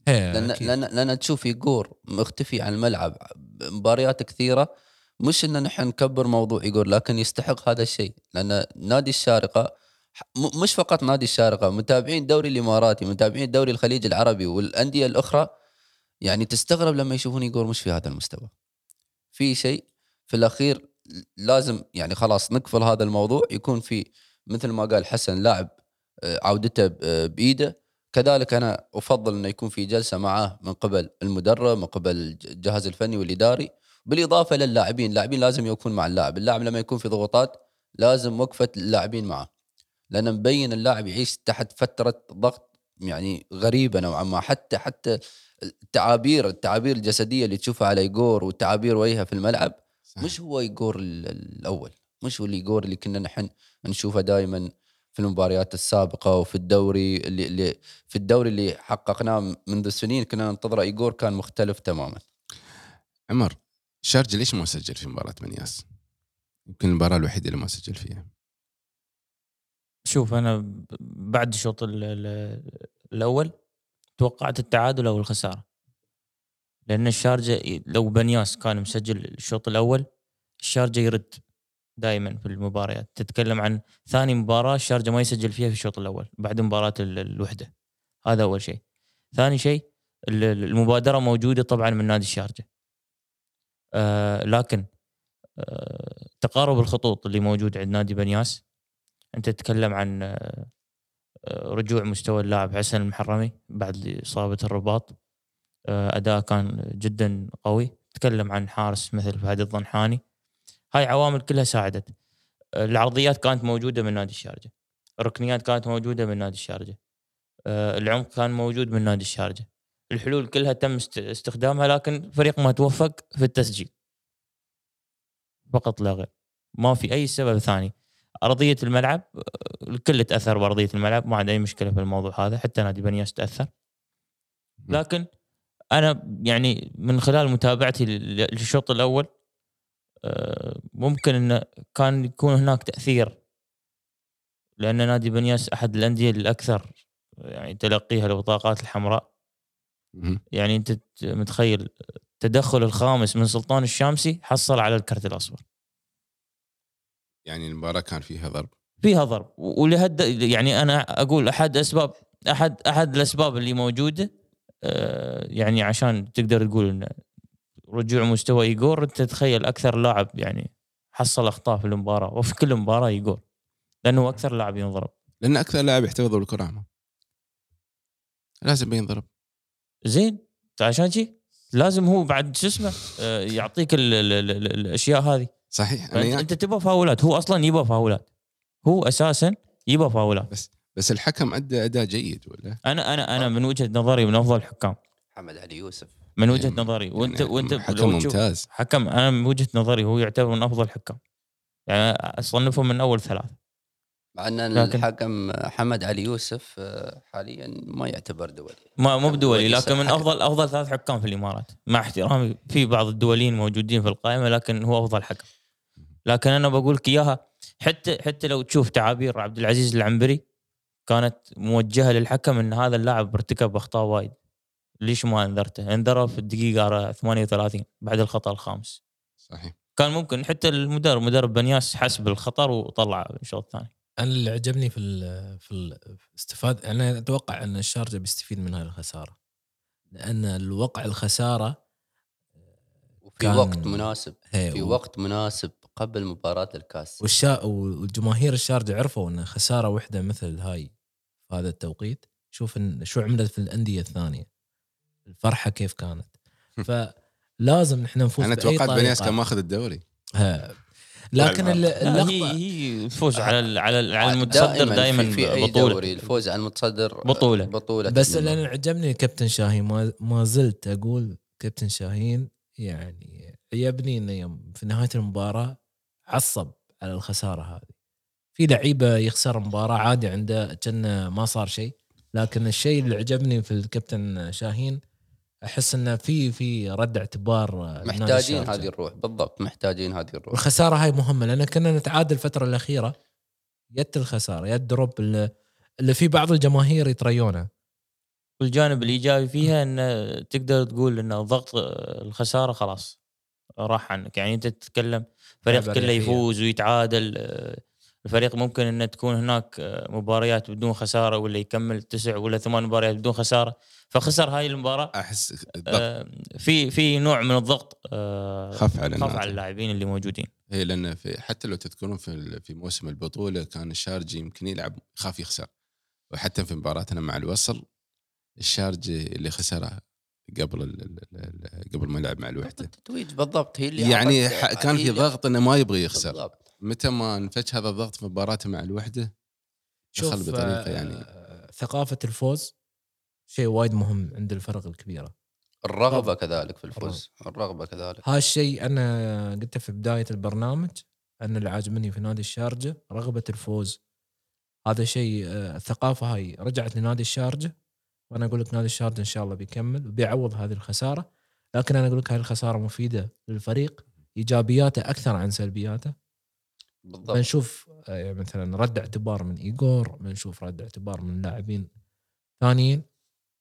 S3: لأن
S2: أكيد.
S3: لأن لأن تشوف يقور مختفي عن الملعب مباريات كثيرة مش إن نحن نكبر موضوع يقول لكن يستحق هذا الشيء. لأن نادي الشارقة مش فقط نادي الشارقة متابعين الدوري الإماراتي متابعين الدوري الخليج العربي والأندية الأخرى يعني تستغرب لما يشوفون يقول مش في هذا المستوى. في شيء في الأخير لازم يعني خلاص نقفل هذا الموضوع يكون في مثل ما قال حسن لاعب آه، عودته آه، بإيده. كذلك أنا أفضل إنه يكون في جلسة معاه من قبل المدرب من قبل الجهاز الفني والإداري. بالإضافة للاعبين اللاعبين لازم يكون مع اللاعب. اللاعب لما يكون في ضغوطات لازم وقفة اللاعبين معه. لأن مبين اللاعب يعيش تحت فترة ضغط يعني غريبة نوعا ما. حتى حتى التعابير التعابير الجسدية اللي تشوفها على ايجور والتعابير وجهه في الملعب
S1: صحيح.
S3: مش هو ايجور ال- الأول مش هو الايجور اللي كنا نحن نشوفه دائما في المباريات السابقة وفي الدوري اللي, اللي في الدوري اللي حققناه منذ سنين كنا ننتظر ايجور كان مختلف تماما
S1: عمر شارجة ليش ما سجل في مباراة بنياس؟ يمكن المباراة الوحيدة اللي ما سجل فيها
S4: شوف أنا بعد الشوط ال- ال- الأول توقعت التعادل أو الخسارة لأن الشارجة لو بنياس كان مسجل الشوط الأول الشارجة يرد دائما في المباريات. تتكلم عن ثاني مباراة الشارجة ما يسجل فيها في الشوط الأول بعد مباراة ال- الوحدة. هذا أول شيء. ثاني شيء ال- ال- المبادرة موجودة طبعا من نادي الشارجة. آه لكن آه تقارب الخطوط اللي موجود عند نادي بنياس. أنت تتكلم عن آه، رجوع مستوى اللاعب حسن المحرمي بعد إصابة الرباط. أداء كان جدا قوي. تكلم عن حارس مثل فهد الضنحاني. هاي عوامل كلها ساعدت. آه، العرضيات كانت موجودة من نادي الشارجة. الركنيات كانت موجودة من نادي الشارجة. آه، العمق كان موجود من نادي الشارجة. الحلول كلها تم است- استخدامها لكن الفريق ما توفق في التسجيل. فقط لا غير. ما في أي سبب ثاني. أرضية الملعب آه، الكل تأثر بأرضية الملعب. ما عندي أي مشكلة في الموضوع هذا. حتى نادي بنياس تأثر. لكن أنا يعني من خلال متابعتي لل- للشوط الأول آه، ممكن انه كان يكون هناك تأثير لأن نادي بنياس أحد الأندية الأكثر يعني تلقيها البطاقات الحمراء. يعني أنت متخيل التدخل الخامس من سلطان الشامسي حصل على الكرت الأصفر.
S1: يعني المباراة كان فيها ضرب.
S4: فيها ضرب. ولهد يعني أنا أقول أحد أسباب احد أحد الأسباب اللي موجودة يعني عشان تقدر تقول إن رجوع مستوى ايجور أنت تتخيل أكثر لاعب يعني حصل أخطاء في المباراة وفي كل مباراة ايجور لأنه أكثر لاعب ينضرب.
S1: لأن أكثر لاعب يحتفظ بالكرة عمر. لازم ينضرب.
S4: زين عشان شي. لازم هو بعد شو اسمه آه، يعطيك ال ال ال ال الأشياء هذه.
S1: صحيح أنا يعني
S4: أنت تبغى فاولات هو أصلا يبغى فاولات. هو أساسا يبغى فاولات.
S1: بس الحكم أدى أداء جيد ولا؟
S4: أنا أنا أنا من وجهة نظري من أفضل الحكام.
S3: محمد علي يوسف.
S4: من وجهة
S1: يعني-
S4: نظري. وأنت
S1: يعني
S4: وأنت
S1: حكم ممتاز.
S4: حكم أنا من وجهة نظري هو يعتبر من أفضل الحكام. يعني اصنفه من أول ثلاث
S3: مع أن
S4: لكن-
S3: الحكم حمد علي يوسف آه، حاليا ما يعتبر دولي.
S4: ما مو بدولي
S3: دولي
S4: لكن من. أفضل أفضل ثلاث حكام في الإمارات. مع احترامي في بعض الدوليين موجودين في القائمة لكن هو أفضل حكم. لكن أنا بقول لك إياها حتى حتى لو تشوف تعابير عبد العزيز العنبري كانت موجهة للحكم إن هذا اللاعب ارتكب أخطاء وايد. ليش ما أنذرته؟ أنذره في الدقيقة 38 بعد الخطأ الخامس.
S1: صحيح.
S4: كان ممكن حتى المدرب مدرب بنياس حسب الخطر وطلع الشوط الثاني.
S2: أنا اللي عجبني في ال في الاستفاد أنا أتوقع أن الشارجة بيستفيد من هاي الخسارة. لأن الوقع الخسارة
S3: وفي
S2: كان-
S3: وقت مناسب في
S2: و-
S3: وقت مناسب قبل مباراة الكاس.
S2: والشا والجماهير الشارجة عرفوا أن خسارة واحدة مثل هاي في هذا التوقيت شوف إن شو عملت في الأندية الثانية الفرحة كيف كانت فلازم نحن نفوز أنا
S1: توقعت بنياس. كان ماخذ الدوري
S2: ها. لكن
S1: لا،
S2: ال-
S4: لا، هي
S2: اللقطة
S4: هي الفوز على على ال- على المتصدر دائما
S3: في, في أي
S4: بطولة
S3: دوري الفوز على المتصدر آه،
S4: بطولة.
S3: بطولة
S2: بس. اللي أنا عجبني كابتن شاهين ما, ما زلت أقول كابتن شاهين يعني عجبني إنه يوم في نهاية المباراة عصب على الخسارة هذه في لعيبة يخسر مباراة عادي عنده كأنه ما صار شيء لكن الشيء اللي عجبني في الكابتن شاهين أحس إنه في في رد اعتبار
S3: محتاجين. هذه الروح بالضبط محتاجين هذه الروح
S2: والخساره هاي مهمة لأن كنا نتعادل الفترة الأخيرة يد الخسارة يد دروب اللي, اللي في بعض الجماهير يتريونه
S4: والجانب الإيجابي فيها إن تقدر تقول إن ضغط الخسارة خلاص راح عنك يعني أنت تتكلم فريق كله. يفوز ويتعادل الفريق ممكن ان تكون هناك آه، مباريات بدون خسارة ولا يكمل تسع ولا ثمان مباريات بدون خسارة. فخسر هاي
S1: المباراة أحس
S4: آه، في في نوع من الضغط آه،
S1: خف على
S4: خف. على اللاعبين اللي موجودين.
S1: هي لأن في حتى لو تذكرون في ال- في موسم البطولة كان الشارجي يمكن يلعب يخاف يخسر. وحتى في مباراتنا مع الوصل الشارجي اللي خسرها قبل ال- ال- ال- قبل ما يلعب مع الوحدة.
S3: التتويج بالضبط هي اللي
S1: يعني كان في ضغط إنه ما يبغى يخسر.
S3: بالضبط.
S1: متى ما انفك هذا الضغط في مباراته مع الوحدة؟ دخل
S2: شوف
S1: بطريقة
S2: آه،
S1: يعني
S2: ثقافة الفوز شيء وايد مهم عند الفرق
S3: الكبيرة.
S2: الرغبة.
S3: كذلك في الفوز. الرغبة كذلك.
S2: هالشيء أنا قلته في بداية البرنامج أن اللي عاجبني في نادي الشارجة رغبة الفوز. هذا شيء آه، الثقافة هاي رجعت لنادي الشارجة وأنا أقول لك نادي الشارجة إن شاء الله بيكمل وبيعوض هذه الخسارة. لكن أنا أقول لك هاي الخسارة مفيدة للفريق إيجابياته أكثر عن سلبياته.
S3: بالضبط.
S2: بنشوف آه، يعني مثلا رد اعتبار من ايجور بنشوف رد اعتبار من لاعبين ثانيين.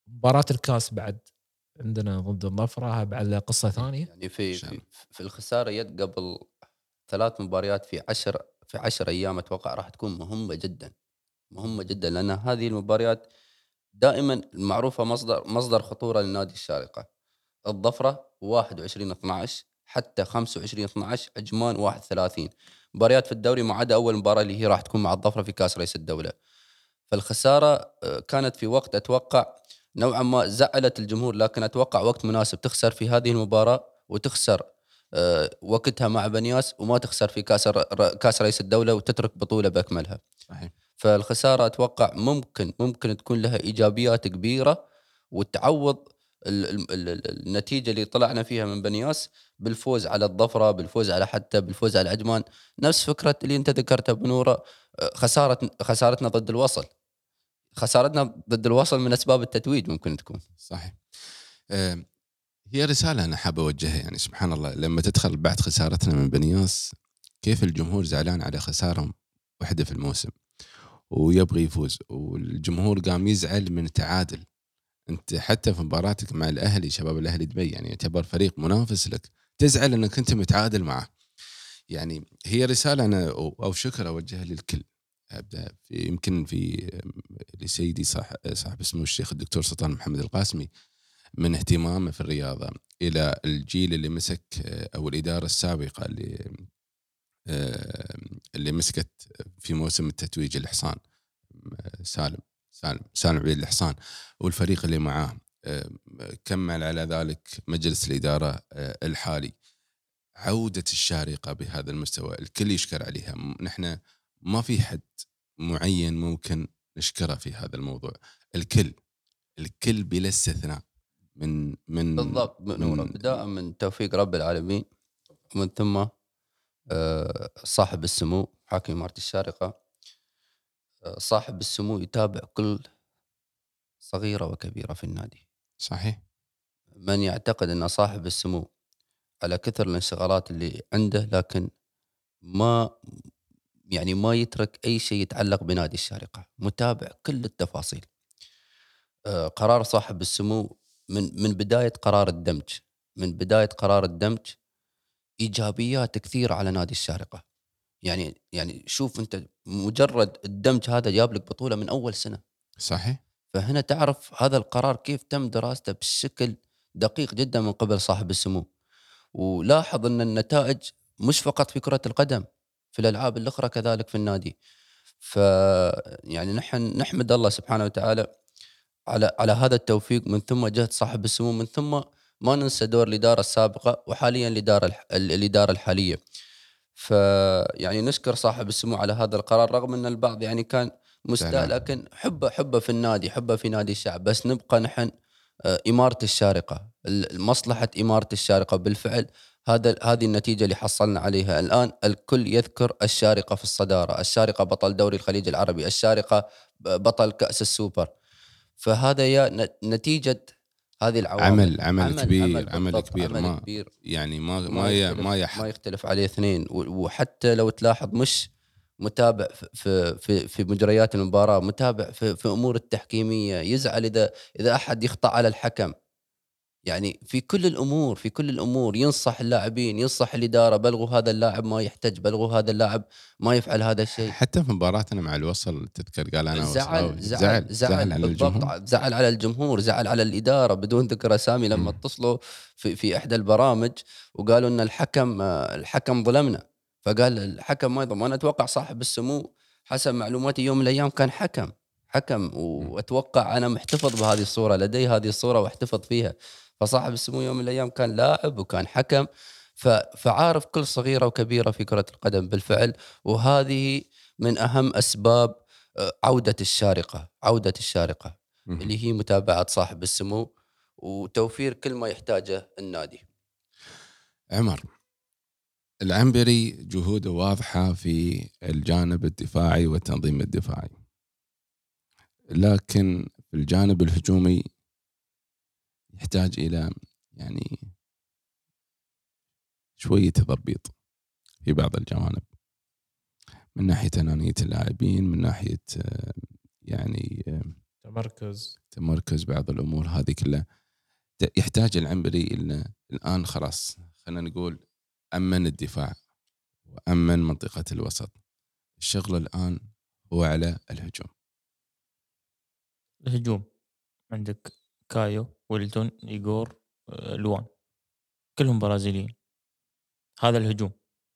S2: مباراة الكاس بعد عندنا ضد الظفرة بعد قصة ثانية.
S3: يعني في. في, في الخسارة يد قبل ثلاث مباريات في عشر في عشر أيام أتوقع راح تكون مهمة جدا. مهمة جدا لأن هذه المباريات دائما المعروفة مصدر مصدر خطورة لنادي الشارقة. الظفرة 21 12 حتى 25 12 عجمان 31 مباريات في الدوري ما عدا أول مباراة اللي هي راح تكون مع الظفرة في كأس رئيس الدولة. فالخسارة آه، كانت في وقت أتوقع نوعا ما زعلت الجمهور لكن أتوقع وقت مناسب تخسر في هذه المباراة وتخسر آه، وقتها مع بنياس وما تخسر في كأس كأس رئيس الدولة وتترك بطولة بأكملها.
S1: صحيح.
S3: فالخسارة أتوقع ممكن ممكن تكون لها إيجابيات كبيرة وتعوض النتيجة اللي طلعنا فيها من بنياس بالفوز على الظفره بالفوز على حتى بالفوز على عجمان نفس فكرة اللي أنت ذكرتها بنوره آه، خساره خسارتنا ضد الوصل. خسارتنا ضد الوصل من أسباب التتويج ممكن تكون.
S1: صحيح. هي رسالة أنا حاب أوجهها يعني سبحان الله لما تدخل بعد خسارتنا من بنياس كيف الجمهور زعلان على خساره واحدة في الموسم؟ ويبغى يفوز والجمهور قام يزعل من التعادل. أنت حتى في مباراتك مع الأهلي شباب الأهلي دبي يعني يعتبر فريق منافس لك تزعل إنك أنت متعادل معه. يعني هي رسالة أنا أو شكر أوجهها للكل. أبدأ في يمكن في لسيدي صاح صاحب اسمه الشيخ الدكتور سلطان محمد القاسمي من اهتمامه في الرياضة إلى الجيل اللي مسك أو الإدارة السابقة اللي اللي مسكت في موسم التتويج الحصان سالم سالم سالم عبيد الحصان. والفريق اللي معاه. كمل على ذلك مجلس الإدارة الحالي. عودة الشارقه بهذا المستوى الكل يشكر عليها. نحن ما في حد معين ممكن نشكره في هذا الموضوع. الكل الكل بلا استثناء. من من
S3: بالضبط. من ابتداء من توفيق رب العالمين. ومن ثم آه، صاحب السمو حاكم إمارة الشارقة. آه، صاحب السمو يتابع كل صغيرة وكبيرة في النادي.
S1: صحيح.
S3: من يعتقد أن صاحب السمو على كثر الانشغالات اللي عنده لكن ما يعني ما يترك أي شيء يتعلق بنادي الشارقة متابع كل التفاصيل. آه، قرار صاحب السمو من من بداية قرار الدمج من بداية قرار الدمج إيجابيات كثيرة على نادي الشارقة. يعني يعني شوف أنت مجرد الدمج هذا جاب لك بطولة من أول سنة.
S1: صحيح.
S3: فهنا تعرف هذا القرار كيف تم دراسته بشكل دقيق جدا من قبل صاحب السمو ولاحظ أن النتائج مش فقط في كرة القدم في الألعاب الأخرى كذلك في النادي ف يعني نحن نحمد الله سبحانه وتعالى على على هذا التوفيق من ثم جهد صاحب السمو من ثم ما ننسى دور الإدارة السابقة وحاليا الإدارة. الإدارة الحالية. ف يعني نشكر صاحب السمو على هذا القرار رغم أن البعض يعني كان مستاء لكن حبه حبه في النادي حبه في نادي الشعب. بس نبقى نحن إمارة الشارقة. مصلحة إمارة الشارقة. بالفعل هذا هذه النتيجة اللي حصلنا عليها. الآن الكل يذكر الشارقة في الصدارة، الشارقة بطل دوري الخليج العربي، الشارقة بطل كأس السوبر. فهذا يا نتيجة هذه العوامل.
S1: عمل عمل, عمل كبير عمل, عمل كبير
S3: عمل
S1: ما
S3: كبير.
S1: يعني ما ما يختلف
S3: ما,
S1: يحق
S3: ما يختلف عليه اثنين. وحتى لو تلاحظ مش متابع في في في مجريات المباراة متابع في, في أمور التحكيمية يزعل إذا إذا أحد يخطأ على الحكم. يعني في كل الأمور في كل الأمور ينصح اللاعبين ينصح الإدارة بلغوا هذا اللاعب ما يحتاج بلغوا هذا اللاعب ما يفعل هذا الشيء.
S1: حتى في مباراتنا مع الوصل تذكر قال أنا
S3: زعل زعل زعل, زعل على الجمهور. زعل على الجمهور زعل على الإدارة بدون ذكر أسامي لما اتصلوا في في إحدى البرامج وقالوا إن الحكم الحكم ظلمنا. فقال الحكم ما يظلم أنا أتوقع صاحب السمو حسب معلوماتي يوم من الأيام كان حكم حكم وأتوقع أنا محتفظ بهذه الصورة لدي هذه الصورة واحتفظ فيها. فصاحب السمو يوم من الأيام كان لاعب وكان حكم فعارف كل صغيرة وكبيرة في كرة القدم بالفعل. وهذه من أهم أسباب آه، عودة الشارقة عودة
S1: الشارقة.
S3: اللي هي متابعة صاحب السمو وتوفير كل ما يحتاجه النادي.
S1: عمر العنبري جهوده واضحة في الجانب الدفاعي والتنظيم الدفاعي. لكن في الجانب الهجومي يحتاج إلى يعني شوية تضبيط في بعض الجوانب. من ناحية أنانية اللاعبين من ناحية يعني
S2: تمركز.
S1: تمركز بعض الأمور هذه كلها. يحتاج العنبري إلى الآن خلاص. خلينا نقول امن الدفاع وأمن منطقة الوسط. الشغل الآن هو على الهجوم.
S4: الهجوم. عندك كايو ويلتون ايجور آه، لوان. كلهم برازيليين. هذا الهجوم.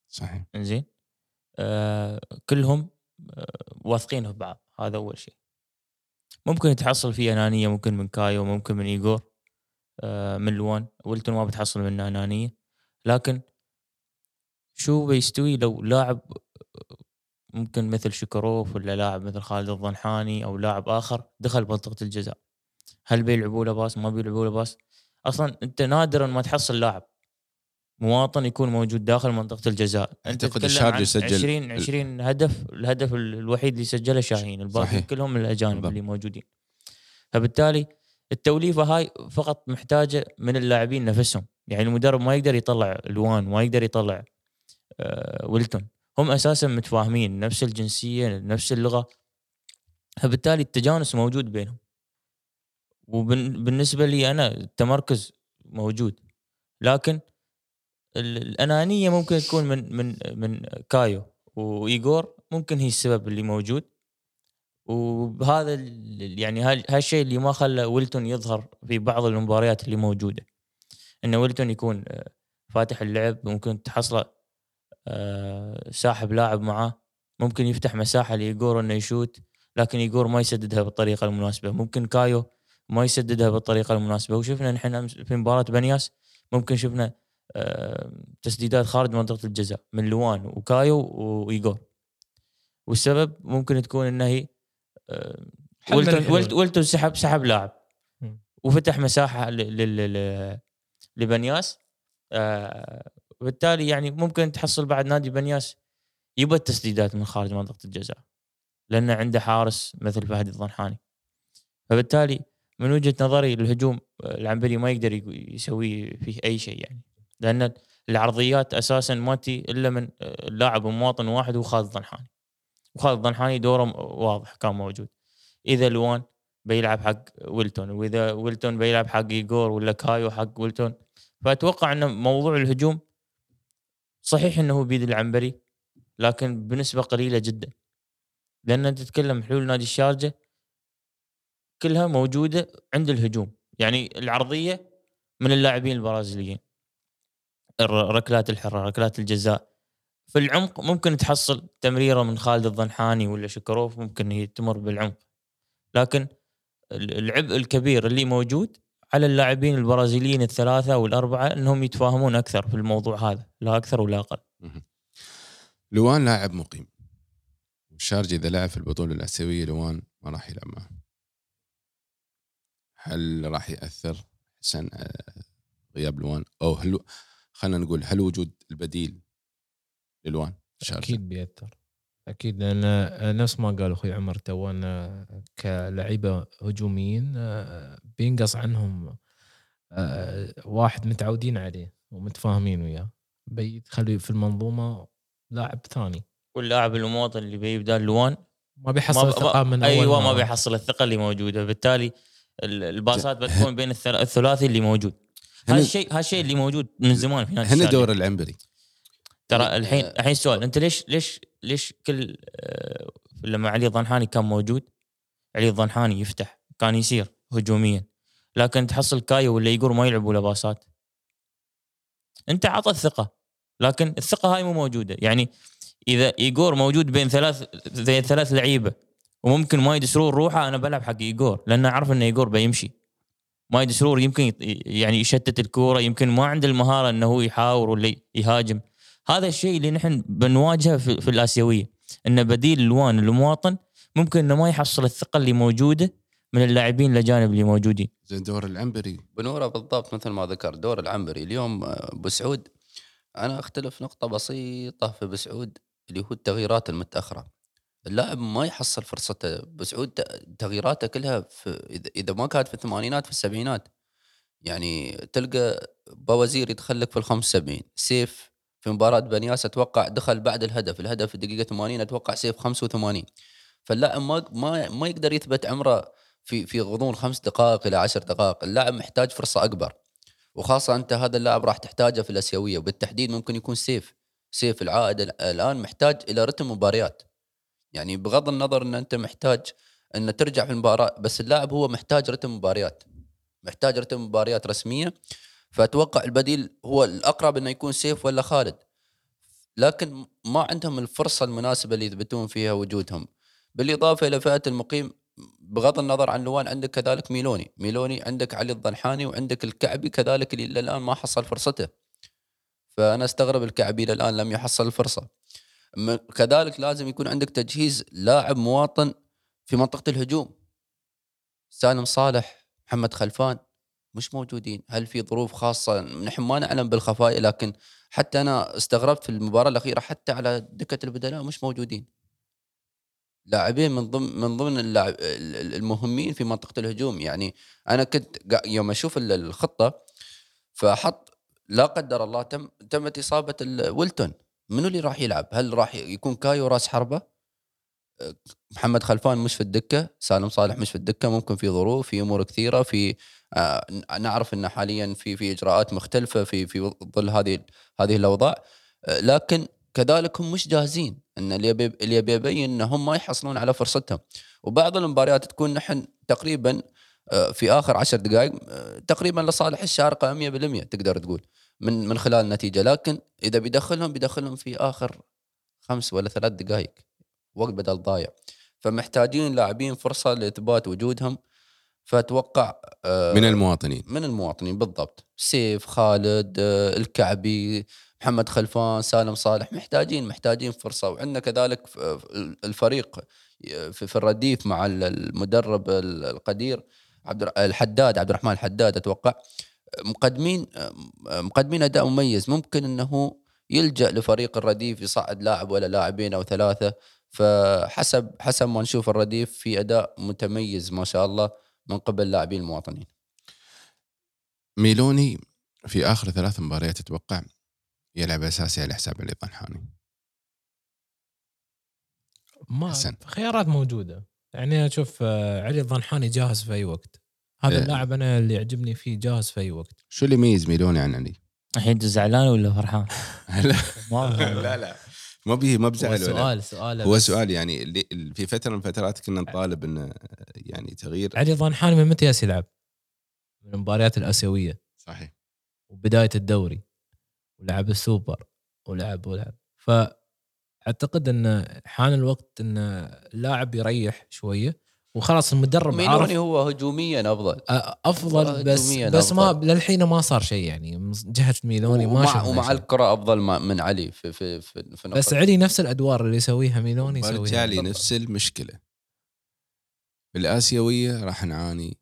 S1: صحيح.
S4: إنزين؟ آه كلهم آه واثقين في بعض. هذا أول شيء. ممكن تحصل فيه أنانية ممكن من كايو ممكن من ايجور آه من لوان. ويلتون ما بتحصل منه أنانية. لكن شو بيستوي لو لاعب ممكن مثل شكروف ولا لاعب مثل خالد الضنحاني أو لاعب آخر دخل منطقة الجزاء؟ هل بيلعبوا له pass؟ ما بيلعبوا له pass. أصلا أنت نادرا ما تحصل لاعب مواطن يكون موجود داخل منطقة الجزاء. أنت
S1: الشارجة
S4: عن
S1: سجل
S4: 20 20 هدف الهدف ال- الوحيد اللي سجله شاهين الباقي
S1: صحيح.
S4: كلهم الأجانب
S1: بالضبط.
S4: اللي موجودين. فبالتالي التوليفة هاي فقط محتاجة من اللاعبين نفسهم. يعني المدرب ما يقدر يطلع لوان ما يقدر يطلع ويلتون. هم أساسا متفاهمين نفس الجنسية نفس اللغة. فبالتالي التجانس موجود بينهم. وبالنسبه لي أنا التمركز موجود. لكن ال- الأنانية ممكن تكون من من من كايو وايجور ممكن هي السبب اللي موجود. وبهذا يعني هال- هالشيء اللي ما خلى ويلتون يظهر في بعض المباريات اللي موجودة. إن ويلتون يكون آه، فاتح اللعب ممكن تحصله آه، ساحب لاعب معاه. ممكن يفتح مساحة لايجور إنه يشوت لكن ايجور ما يسددها بالطريقة المناسبة. ممكن كايو ما يسددها بالطريقة المناسبة. وشفنا نحن في مباراة بنياس ممكن شفنا آه، تسديدات خارج منطقة الجزاء من لوان وكايو وايجور والسبب ممكن تكون إنه هي آه، ويلتون سحب سحب لاعب. وفتح مساحة لبنياس. آه، وبالتالي يعني ممكن تحصل بعد نادي بنياس يبى التسديدات من خارج منطقة الجزاء لأنه عنده حارس مثل فهد الضنحاني. فبالتالي من وجهة نظري الهجوم آه، العنبري ما يقدر يق- يسوي فيه أي شيء يعني. لأن العرضيات أساسا ما تي إلا من آه، لاعب مواطن واحد هو خالد الضنحاني. وخالد الضنحاني دوره واضح كان موجود. إذا لوان بيلعب حق ويلتون وإذا ويلتون بيلعب حق ايجور ولا كايو حق ويلتون فأتوقع أن موضوع الهجوم صحيح إنه هو بيد العنبري لكن بنسبة قليلة جدا. لأن أنت تتكلم حلول نادي الشارجة كلها موجودة عند الهجوم. يعني العرضية من اللاعبين البرازيليين. الر- ركلات الحرة ركلات الجزاء. في العمق ممكن تحصل تمريرة من خالد الضنحاني ولا شكروف ممكن هي تمر بالعمق. لكن ال- العبء الكبير اللي موجود على اللاعبين البرازيليين الثلاثة والأربعة إنهم يتفاهمون أكثر في الموضوع هذا لا أكثر ولا
S1: أقل. لوان لاعب مقيم. والشارجة إذا لعب في البطولة الآسيوية لوان ما راح يلعب معه. هل راح يأثر؟ حسن آه، غياب لوان. أو هل خلينا نقول هل وجود البديل للوان؟
S2: أكيد بيأثر. أكيد لأن نفس ما قال أخوي عمر تو أن كلعيبه هجوميين بينقص عنهم آه، واحد متعودين عليه ومتفاهمين وياه. بيدخل في المنظومة لاعب ثاني.
S4: واللاعب المواطن اللي بيبدأ لوان
S2: ما بيحصل
S4: ما
S2: الثقة من أول
S4: أيوه ما. بيحصل الثقة اللي موجودة. بالتالي ال- الباصات بتكون بين الثل- الثلاثي اللي موجود. هذا الشيء هذا الشيء اللي موجود من زمان في نادي
S1: هنا. دور العنبري.
S4: ترى الحين الحين السؤال أنت ليش ليش ليش كل آه، لما علي الضنحاني كان موجود علي الضنحاني يفتح كان يصير هجوميا. لكن تحصل كايو ولا يقول ما يلعبوا له باصات انت عطى الثقة لكن الثقة هاي مو موجودة. يعني إذا ايجور موجود بين ثلاث بين ثلاث لعيبة وممكن مايد سرور روحه أنا بلعب حق ايجور لأن أعرف إن ايجور بيمشي. مايد سرور يمكن يعني يشتت الكورة يمكن ما عنده المهارة إنه هو يحاور ولا يهاجم. هذا الشيء اللي نحن بنواجهه في, في الآسيوية إن بديل الوان المواطن ممكن إنه ما يحصل الثقة اللي موجودة من اللاعبين الاجانب اللي موجودين.
S1: زي دور العنبري.
S3: بنورة بالضبط مثل ما ذكر دور العنبري. اليوم آه، بسعود أنا أختلف نقطة بسيطة في بسعود اللي هو التغييرات المتأخرة. اللاعب ما يحصل فرصته بسعود ت- تغييراته كلها في إذا- إذا ما كانت في الثمانينات في السبعينات. يعني تلقى بوزير يدخل لك في ال 75 سيف في مباراة بنياس أتوقع دخل بعد الهدف الهدف في الدقيقه 80 أتوقع سيف 85 فاللاعب ما ما ما يقدر يثبت عمره في في غضون خمس دقائق إلى عشر دقائق. اللاعب محتاج فرصة أكبر وخاصة أنت هذا اللاعب راح تحتاجه في الأسيوية وبالتحديد ممكن يكون سيف. سيف العائد ال- الآن محتاج إلى رتم مباريات. يعني بغض النظر إن أنت محتاج إن ترجع في المباراة بس اللاعب هو محتاج رتم مباريات. محتاج رتم مباريات رسمية فأتوقع البديل هو الأقرب إنه يكون سيف ولا خالد. لكن ما عندهم الفرصة المناسبة اللي يثبتون فيها وجودهم. بالإضافة إلى فئة المقيم بغض النظر عن لوان عندك كذلك ميلوني. ميلوني عندك علي الضنحاني وعندك الكعبي كذلك اللي إلى الآن ما حصل فرصته. فأنا أستغرب الكعبي إلى الآن لم يحصل الفرصة. كذلك لازم يكون عندك تجهيز لاعب مواطن في منطقة الهجوم. سالم صالح محمد خلفان. مش موجودين. هل في ظروف خاصة؟ نحن ما نعلم بالخفايا لكن حتى أنا استغربت في المباراة الأخيرة حتى على دكة البدلاء مش موجودين. لاعبين من ضمن من ضمن اللاعب ال- ال- المهمين في منطقة الهجوم. يعني أنا كنت يوم أشوف ال- الخطة فحط لا قدر الله تم تمت ال- ويلتون. منو اللي راح يلعب؟ هل راح يكون كايو راس حربة؟ أه، محمد خلفان مش في الدكة، سالم صالح مش في الدكة، ممكن في ظروف، في أمور كثيرة، في نعرف إن حاليا في في إجراءات مختلفة في في ظل هذه هذه الأوضاع، أه، لكن كذلك هم مش جاهزين إن اللي يبي اللي يبي يبين إن هم ما يحصلون على فرصتهم، وبعض المباريات تكون نحن تقريبا آه، في آخر عشر دقائق آه، تقريبا لصالح الشارقة 100% تقدر تقول من من خلال النتيجه لكن إذا بيدخلهم بيدخلهم في آخر خمس ولا ثلاث دقائق وقت بدل ضايع. فمحتاجين لاعبين فرصة لإثبات وجودهم فأتوقع آه،
S1: من المواطنين.
S3: من المواطنين بالضبط. سيف خالد آه، الكعبي محمد خلفان سالم صالح محتاجين محتاجين فرصة. وعندنا كذلك الفريق في في الرديف مع ال- المدرب ال- القدير عبد الحداد عبد الرحمن الحداد أتوقع. مقدمين مقدمين أداء مميز. ممكن إنه يلجأ لفريق الرديف يصعد لاعب ولا لاعبين أو ثلاثة. فحسب حسب ما نشوف الرديف في أداء متميز ما شاء الله. من قبل لاعبين المواطنين
S1: ميلوني في آخر ثلاث مباريات أتوقع يلعب أساسي على حساب علي طنحاني
S2: ما
S1: حسن.
S2: خيارات موجودة يعني أشوف آه، علي الضنحاني جاهز في أي وقت هذا
S1: إيه.
S2: اللاعب أنا اللي يعجبني فيه جاهز في أي وقت
S1: شو اللي يميز ميلوني عن علي؟
S4: الحين أنت زعلان ولا فرحان؟
S1: لا لا لا ما بيه ما بزعل ولا
S2: سؤال سؤال
S1: هو
S2: بس.
S1: سؤال يعني اللي في فترة من الفترات كنا نطالب إنه يعني تغيير.
S2: علي الضنحاني من متى ياس يلعب؟ من المباريات الآسيوية.
S1: صحيح.
S2: وبداية الدوري. ولعب السوبر. ولعب ولعب. فأعتقد إن حان الوقت إن اللاعب يريح شوية. وخلاص المدرب عارف
S3: ميلوني هو هجوميا
S2: أفضل أفضل بس
S3: هجومياً
S2: بس ما. للحين ما صار شيء يعني من جهة ميلوني ما شفنا
S3: ومع
S2: شيء.
S3: الكرة أفضل ما- من علي في في في, في
S2: بس. علي نفس الأدوار اللي يسويها ميلوني يسويها
S1: برجالي نفس المشكلة في الآسيوية راح نعاني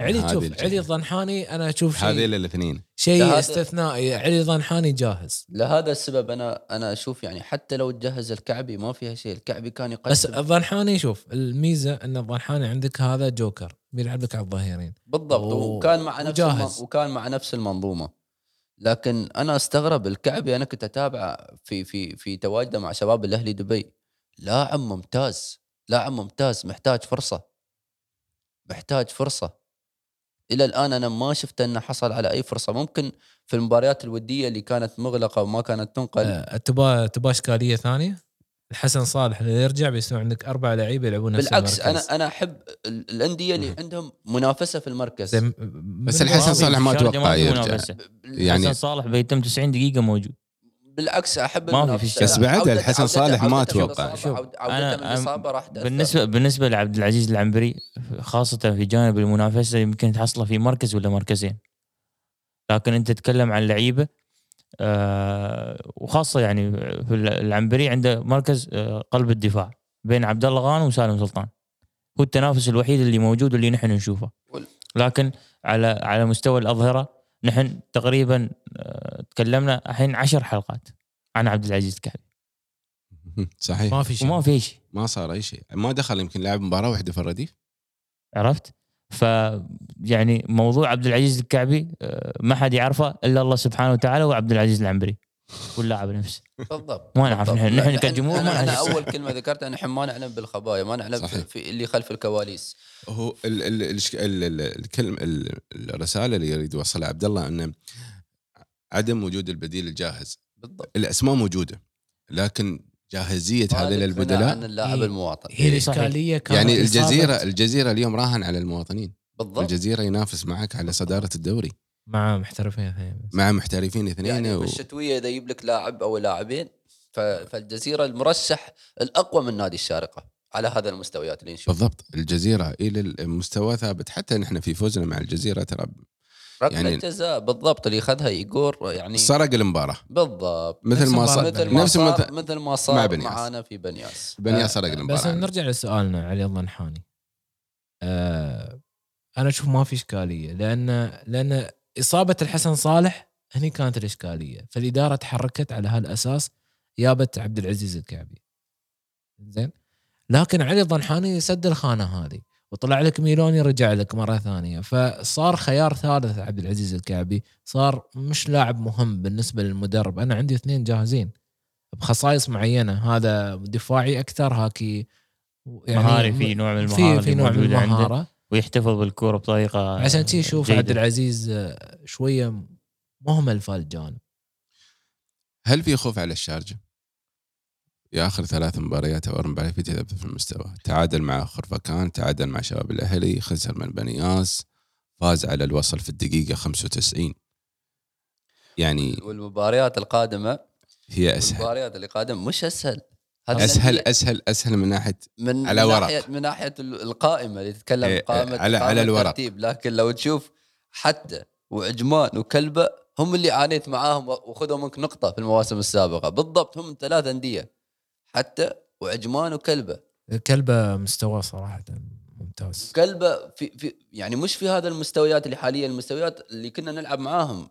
S2: علي
S1: هذه
S2: شوف. علي الضنحاني أنا أشوف
S1: هذه
S2: شيء
S1: الاثنين.
S2: شيء
S3: هذا-
S2: استثنائي. علي الضنحاني جاهز.
S3: لهذا السبب أنا أنا أشوف يعني حتى لو تجهز الكعبي ما فيها شيء. الكعبي كان يقدم
S2: بس الضنحاني شوف الميزة أن الضنحاني عندك هذا جوكر بيلعب لك على الظهيرين.
S3: بالضبط
S2: و-
S3: وكان مع نفس
S2: وجاهز.
S3: الم... وكان مع نفس المنظومة. لكن أنا أستغرب الكعبي أنا كنت أتابعه في في في تواجده مع شباب الأهلي دبي. لاعب ممتاز لاعب ممتاز محتاج فرصة. محتاج فرصة. إلى الآن أنا ما شفت أنه حصل على أي فرصة. ممكن في المباريات الودية اللي كانت مغلقة وما كانت تنقل.
S2: آه، تبغى تبغى إشكالية ثانية؟ الحسن صالح اللي يرجع بيصير عندك أربع لعيبة يلعبون نفس
S3: بالعكس
S2: المركز.
S3: أنا أنا أحب ال- الأندية اللي. عندهم منافسة في المركز.
S1: بس الحسن صالح ما
S4: في
S1: يرجع. يعني-
S4: حسن صالح بيتم 90 دقيقة موجود.
S3: بالعكس أحب
S4: ما في الشارع.
S1: بس بعد
S3: عودته-
S1: الحسن صالح ما
S2: شوف،
S3: من
S4: أنا
S3: الإصابة راح.
S4: بالنسبة بالنسبة لعبد العزيز العنبري خاصة في جانب المنافسة يمكن تحصله في مركز ولا مركزين. لكن أنت تتكلم عن لعيبة آه وخاصة يعني في العنبري عنده مركز آه قلب الدفاع بين عبد الله غانم وسالم سلطان. هو التنافس الوحيد اللي موجود واللي نحن نشوفه. لكن على على مستوى الأظهرة نحن تقريبا آه تكلمنا الحين عشر حلقات عن عبد العزيز الكعبي.
S1: صحيح.
S2: ما في شيء.
S4: وما في شيء.
S1: ما صار أي شيء. ما دخل يمكن لعب مباراة واحدة في الرديف.
S4: عرفت؟ ف يعني موضوع عبد العزيز الكعبي آه، ما حد يعرفه إلا الله سبحانه وتعالى وعبد العزيز العنبري. واللاعب نفسه
S3: بالضبط.
S4: ما نعرف. نحن- نحن كجمهور ما
S3: أنا. أول كلمة ذكرتها نحن ما نعلم بالخبايا ما نعلم
S1: صحيح.
S3: في اللي خلف الكواليس.
S1: هو ال ال ال ال ال الكلم ال- الرسالة اللي يريد يوصلها عبد الله إنه عدم وجود البديل الجاهز.
S3: بالضبط.
S1: الأسماء موجودة لكن جاهزية هذه
S3: مالك
S1: البدلاء
S3: عن اللاعب
S2: إيه.
S3: المواطن.
S2: هي
S1: إيه.
S2: الاشكاليه كانت
S1: يعني
S2: إصابة-
S1: الجزيرة الجزيرة اليوم راهن على المواطنين.
S3: بالضبط.
S1: الجزيرة ينافس معك على صدارة الدوري.
S2: مع محترفين اثنين.
S1: مع محترفين اثنين
S3: يعني
S1: و...
S3: بالشتوية إذا يجيب لك لاعب أو لاعبين ف- فالجزيرة المرشح الأقوى من نادي الشارقة. على هذا المستويات اللي نشوفها
S1: بالضبط. الجزيرة إلى المستوى ثابت. حتى نحن في فوزنا مع الجزيرة ترى
S3: ركلة
S1: يعني-
S3: يعني جزاء بالضبط اللي أخذها ايجور يعني
S1: سرق المباراة.
S3: بالضبط.
S1: مثل ما صار
S3: مثل ما
S1: نفس
S3: صار
S1: مثل
S3: ما
S1: مع
S3: صار
S1: بنياس.
S3: معانا في بنياس.
S1: بنيا
S2: آه،
S1: سرق
S2: بس
S1: المباراة.
S2: نرجع لسؤالنا علي الضنحاني آه أنا أشوف ما في إشكالية لأن لأن إصابة الحسن صالح هني كانت الإشكالية. فالإدارة تحركت على هالأساس جابت عبد العزيز الكعبي. زين؟ لكن علي الضنحاني سد الخانة هذه وطلع لك ميلوني رجع لك مرة ثانية. فصار خيار ثالث عبد العزيز الكعبي صار مش لاعب مهم بالنسبة للمدرب. أنا عندي اثنين جاهزين بخصائص معينة. هذا دفاعي أكثر هاكي يعني
S4: مهاري في نوع من المهارة
S2: في في نوع من المهارة.
S4: ويحتفظ بالكورة بطريقة
S2: عشان تشي شوف. عبد العزيز آه، شوية مهمل في الجانب.
S1: هل في خوف على الشارجة؟ يا آخر ثلاث مباريات أو أربع مباريات في تذبذب في المستوى، تعادل مع خرفكان، تعادل مع شباب الأهلي، خسر من بنياس، فاز على الوصل في الدقيقة 95 يعني
S3: والمباريات القادمة
S1: هي أسهل.
S3: المباريات اللي قادمة مش
S1: أسهل.
S3: أسهل
S1: أسهل أسهل من ناحية
S3: من
S1: على
S3: من
S1: ورق.
S3: ناحيه من ناحية ال- القائمة اللي تتكلم
S1: إيه،
S3: قائمه
S1: على- على الورق.
S3: لكن لو تشوف حتى وعجمان وكلبة هم اللي عانيت معاهم وخذوا منك نقطة في المواسم السابقة. بالضبط هم ثلاث أندية. حتى وعجمان وكلبه
S2: كلبة مستوى صراحة ممتاز.
S3: كلبة في, في يعني مش في هذا المستويات اللي حاليا المستويات اللي كنا نلعب معاهم.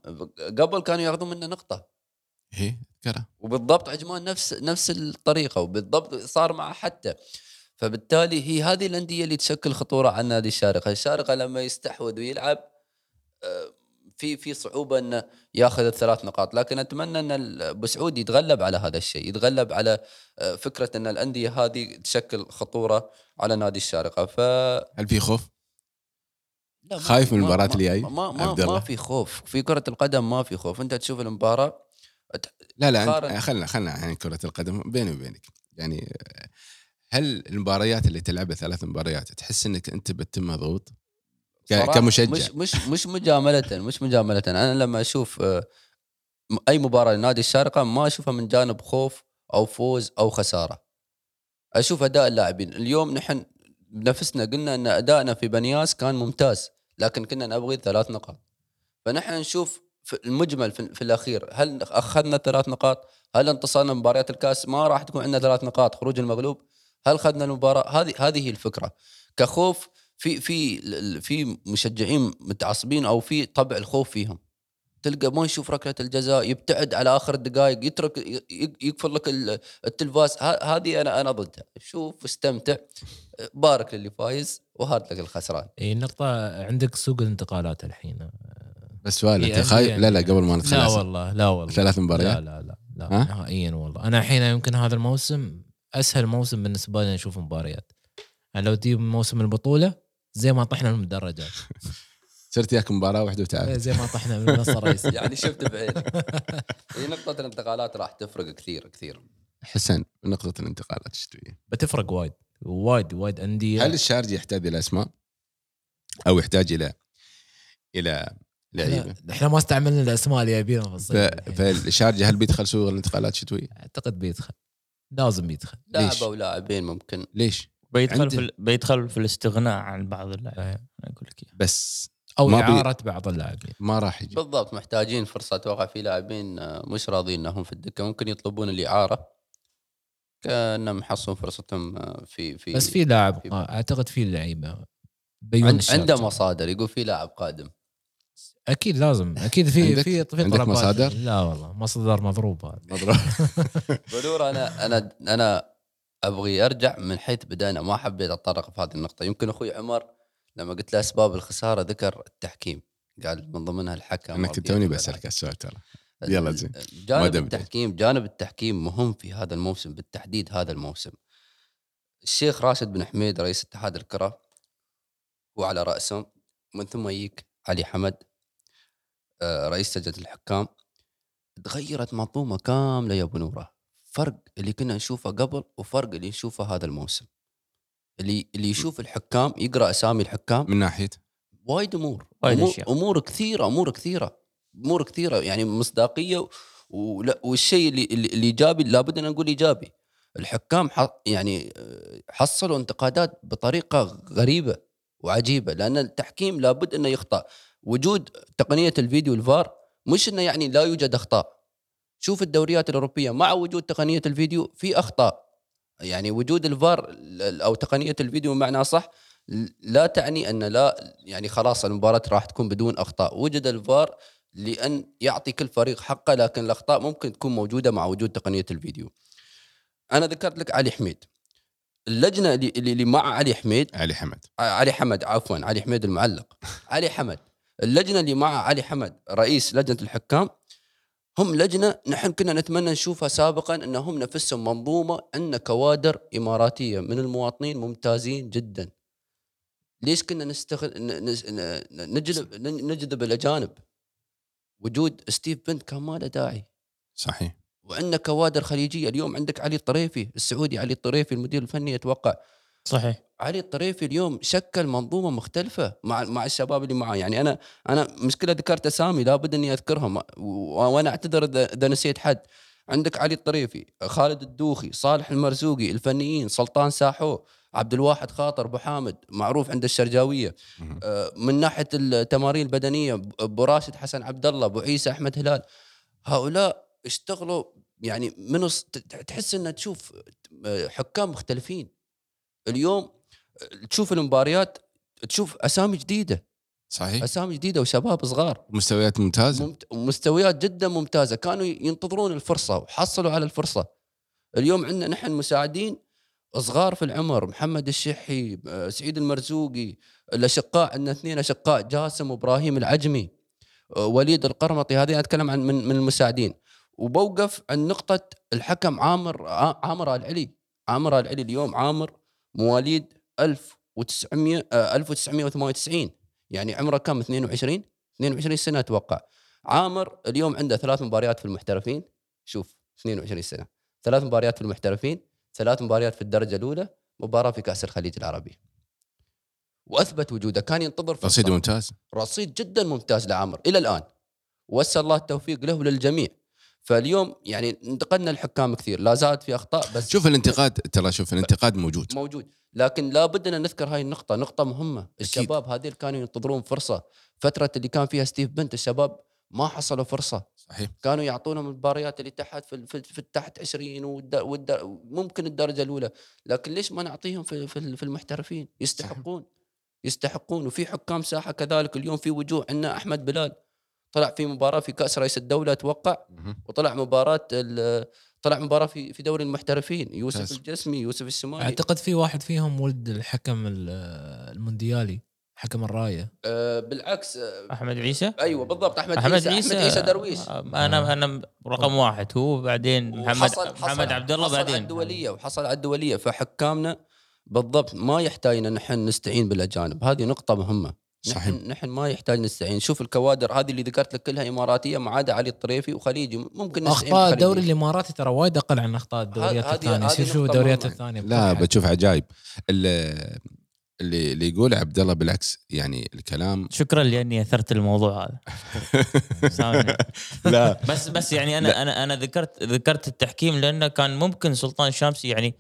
S3: قبل كانوا ياخذون منا نقطة.
S1: هي تذكرها
S3: وبالضبط عجمان نفس نفس الطريقة وبالضبط صار معه حتى. فبالتالي هي هذه الأندية اللي تشكل خطورة على نادي الشارقة، الشارقة لما يستحوذ ويلعب آه، في في صعوبة إنه ياخذ الثلاث نقاط، لكن أتمنى أن ال- أبو سعود يتغلب على هذا الشيء، يتغلب على آه، فكرة أن الأندية هذه تشكل خطورة على نادي الشارقة، ف
S1: هل في خوف؟
S3: لا ما
S1: خايف من
S3: ما-
S1: اللي جاي؟
S3: ما ما؟ ما في خوف، في كرة القدم ما في خوف، أنت تشوف المباراة
S1: لا لا خلنا خلنا عن كرة القدم بيني وبينك يعني آه، هل المباريات اللي تلعبها ثلاث مباريات تحس إنك أنت بتم مضغوط؟
S3: صراحة.
S1: كمشجع.
S3: مش مش مش مجاملة مش مجاملة. أنا لما أشوف آه، أي مباراة لنادي الشارقة ما أشوفها من جانب خوف أو فوز أو خسارة. أشوف أداء اللاعبين. اليوم نحن بنفسنا قلنا أن أدائنا في بنياس كان ممتاز لكن كنا نبغي ثلاث نقاط. فنحن نشوف في المجمل في, في الأخير هل أخذنا ثلاث نقاط؟ هل انتصرنا مباريات الكاس؟ ما راح تكون عندنا ثلاث نقاط خروج المغلوب. هل اخذنا المباراة؟ هذه هذه هي الفكرة. كخوف في في في مشجعين متعصبين أو في طبع الخوف فيهم. تلقى ما يشوف ركلة الجزاء يبتعد على آخر الدقائق يترك يقفل لك ال- التلفاز. ه- هذه أنا أنا ضدها. شوف استمتع بارك للي فايز وهارد لك الخسران.
S2: اي النقطة عندك سوق الانتقالات الحين.
S1: بس سؤال أنت خايف؟
S2: أندية
S1: لا لا. قبل ما ندخل
S2: لا. والله لا والله.
S1: ثلاث مباريات؟
S2: لا لا لا لا.
S1: ها؟
S2: نهائيا والله. أنا الحين يمكن هذا الموسم أسهل موسم بالنسبة لي أشوف مباريات. يعني لو تجيب موسم البطولة زي ما طحنا من المدرجات.
S1: صرت ياك مباراة واحدة وتعال
S2: زي ما طحنا من النص الرئيسي
S3: يعني شفت بعينك. هي نقطة الانتقالات راح تفرق كثير كثير.
S1: حسن نقطة الانتقالات الشتويه
S2: بتفرق وايد. وايد وايد أندية.
S1: هل الشارجي يحتاج إلى أسماء؟ أو يحتاج إلى إلى لعيبة؟
S2: احنا- ما استعملنا الأسماء اللي يبينا في الصيف. الحين.
S1: فالشارجه هل بيدخل سوق الانتقالات الشتوية؟
S2: أعتقد بيدخل. لازم بيدخل.
S3: لاعب؟ أو لاعبين ممكن.
S1: ليش؟
S4: بيدخل
S1: عندي-
S4: في ال- بيدخل في الاستغناء عن بعض اللاعبين
S2: إيه.
S4: أقول لك.
S1: بس
S2: أو
S1: ما بي-
S2: إعارة بعض اللاعبين
S1: ما راح يجي
S3: بالضبط محتاجين فرصة أتوقع في لاعبين آه، مش راضيين إنهم في الدكة ممكن يطلبون الإعارة كأنهم يحصلون فرصتهم آه، في في
S2: بس في لاعب
S3: في-
S2: آه، أعتقد في لعيبة بيون
S3: عند. عنده مصادر يقول في لاعب قادم
S2: أكيد لازم أكيد في
S1: عندك-
S2: في في
S1: عندك. مصادر؟
S2: لا والله مصدر مضروب هذا
S1: مضروب
S3: بلور أنا أنا أنا أبغي أرجع من حيث بدأنا ما حبيت أتطرق في هذه النقطة. يمكن أخوي عمر لما قلت له أسباب الخسارة ذكر التحكيم. قال من ضمنها الحكم
S1: أنا كنت توني بسألك السؤال ترى. يلا زين.
S3: جانب. التحكيم جانب التحكيم مهم في هذا الموسم بالتحديد هذا الموسم. الشيخ راشد بن حميد رئيس اتحاد الكرة وعلى رأسهم. من ثم يجيك علي حمد آه، رئيس لجنه الحكام. تغيرت منظومة كاملة يا أبو نورة. فرق اللي كنا نشوفه قبل وفرق اللي نشوفه هذا الموسم. اللي اللي يشوف الحكام يقرأ أسامي الحكام.
S1: من ناحية؟
S3: وايد أمور.
S4: وايد
S3: أمور,
S4: أشياء.
S3: أمور كثيرة أمور كثيرة أمور كثيرة. يعني مصداقية ولا والشيء اللي اللي اللي إيجابي لابد أن نقول إيجابي. الحكام ح- يعني آه، حصلوا انتقادات بطريقة غريبة وعجيبة لأن التحكيم لابد أنه يخطأ. وجود تقنية الفيديو الفار مش إنه يعني لا يوجد أخطاء. شوف الدوريات الأوروبية مع وجود تقنية الفيديو في أخطاء. يعني وجود الفار ال- أو تقنية الفيديو بمعنى صح لا تعني أن لا يعني خلاص المباراة راح تكون بدون أخطاء. وجد الفار لأن يعطي كل فريق حقه لكن الأخطاء ممكن تكون موجودة مع وجود تقنية الفيديو. أنا ذكرت لك علي حميد. اللجنة اللي اللي اللي مع علي حميد
S1: علي حمد.
S3: علي حمد عفوا علي حميد المعلق. علي حمد. اللجنة اللي مع علي حمد رئيس لجنة الحكام هم لجنة نحن كنا نتمنى نشوفها سابقا أنهم نفسهم منظومة عندنا كوادر إماراتية من المواطنين ممتازين جدا. ليش كنا نستخد... ن- نس- ن- نجذب نجذب الأجانب؟ وجود ستيف بنت كان ما له داعي.
S1: صحيح.
S3: وعندنا كوادر خليجية. اليوم عندك علي الطريفي السعودي علي الطريفي المدير الفني أتوقع.
S4: صحيح.
S3: علي الطريفي اليوم شكل منظومة مختلفة مع مع الشباب اللي معاه يعني أنا أنا مشكلة ذكرت أسامي لابد إني أذكرهم. وأنا أعتذر اذا إذا نسيت حد. عندك علي الطريفي خالد الدوخي صالح المرزوقي الفنيين سلطان ساحو عبد الواحد خاطر أبو حامد معروف عند
S1: الشرجاوية.
S3: آه، من ناحية التمارين البدنية أبو راشد حسن عبد الله أبو عيسى أحمد هلال. هؤلاء اشتغلوا يعني من تحس ان تشوف آه، حكام مختلفين. اليوم تشوف المباريات تشوف أسامي جديدة.
S1: صحيح.
S3: أسامي جديدة وشباب صغار.
S1: مستويات ممتازة.
S3: ممت... مستويات جدا ممتازة. كانوا ينتظرون الفرصة وحصلوا على الفرصة. اليوم عندنا نحن مساعدين صغار في العمر محمد الشحي آه، سعيد المرزوقي الأشقاء عندنا اثنين أشقاء جاسم وإبراهيم العجمي آه، وليد القرمطي. هذه أتكلم عن من, من المساعدين. وبوقف عن نقطة الحكم عامر عامر العلي عامر العلي اليوم عامر مواليد 1900 آه، 1998 يعني عمره كم؟ 22 22 سنة أتوقع. عامر اليوم عنده ثلاث مباريات في المحترفين. شوف 22 سنة. ثلاث مباريات في المحترفين ثلاث مباريات في الدرجة الأولى مباراة في كأس الخليج العربي. وأثبت وجوده. كان ينتظر فرصة.
S1: رصيد ممتاز.
S3: رصيد جدا ممتاز لعامر إلى الآن. وأسأل الله التوفيق له وللجميع. فاليوم يعني انتقدنا الحكام كثير لا زالت في أخطاء بس
S1: شوف الانتقاد ترى شوف الانتقاد موجود.
S3: موجود. لكن لابد أن نذكر هاي النقطة نقطة مهمة. الشباب هذول كانوا ينتظرون فرصة. فترة اللي كان فيها ستيف بنت الشباب ما حصلوا فرصة.
S1: صحيح.
S3: كانوا يعطونهم المباريات اللي تحت في في, في التحت 20 والد والد ممكن الدرجة الأولى. لكن ليش ما نعطيهم في في, في المحترفين؟ يستحقون. يستحقون. وفي حكام ساحة كذلك. اليوم في وجوه عندنا أحمد بلال. طلع في مباراة في كأس رئيس الدولة
S1: أتوقع.
S3: وطلع مباراة ال- طلع مباراة في في دوري المحترفين يوسف. الجسمي يوسف السماعي
S2: أعتقد في واحد فيهم ولد الحكم ال- المونديالي حكم الراية.
S3: آه بالعكس آه
S4: أحمد عيسى؟
S3: أيوه بالضبط أحمد,
S4: أحمد
S3: عيسى
S4: عيسى
S3: أحمد عيسى. درويش.
S4: آه، أنا أنا رقم واحد. هو بعدين محمد
S3: حصل-
S4: محمد عبد الله
S3: حصل على
S4: بعدين.
S3: الدولية وحصل على الدولية فحكامنا بالضبط ما يحتاج إن نحن نستعين بالأجانب. هذه نقطة مهمة.
S1: صحيح.
S3: نحن نحن ما يحتاج نستعين شوف الكوادر هذه اللي ذكرت لك كلها إماراتية ما عدا علي الطريفي وخليجي ممكن نستعين أخطاء.
S2: الدوري الإماراتي ترى وايد أقل عن أخطاء الدوريات
S3: الثانية
S2: شوف الدوريات. الثانية
S1: لا. بتشوف عجايب ال- اللي اللي يقول عبد الله بالعكس يعني الكلام
S4: شكرا لأني أثرت الموضوع هذا.
S1: لا
S4: بس بس يعني أنا أنا أنا ذكرت ذكرت التحكيم لأنه كان ممكن سلطان شامسي يعني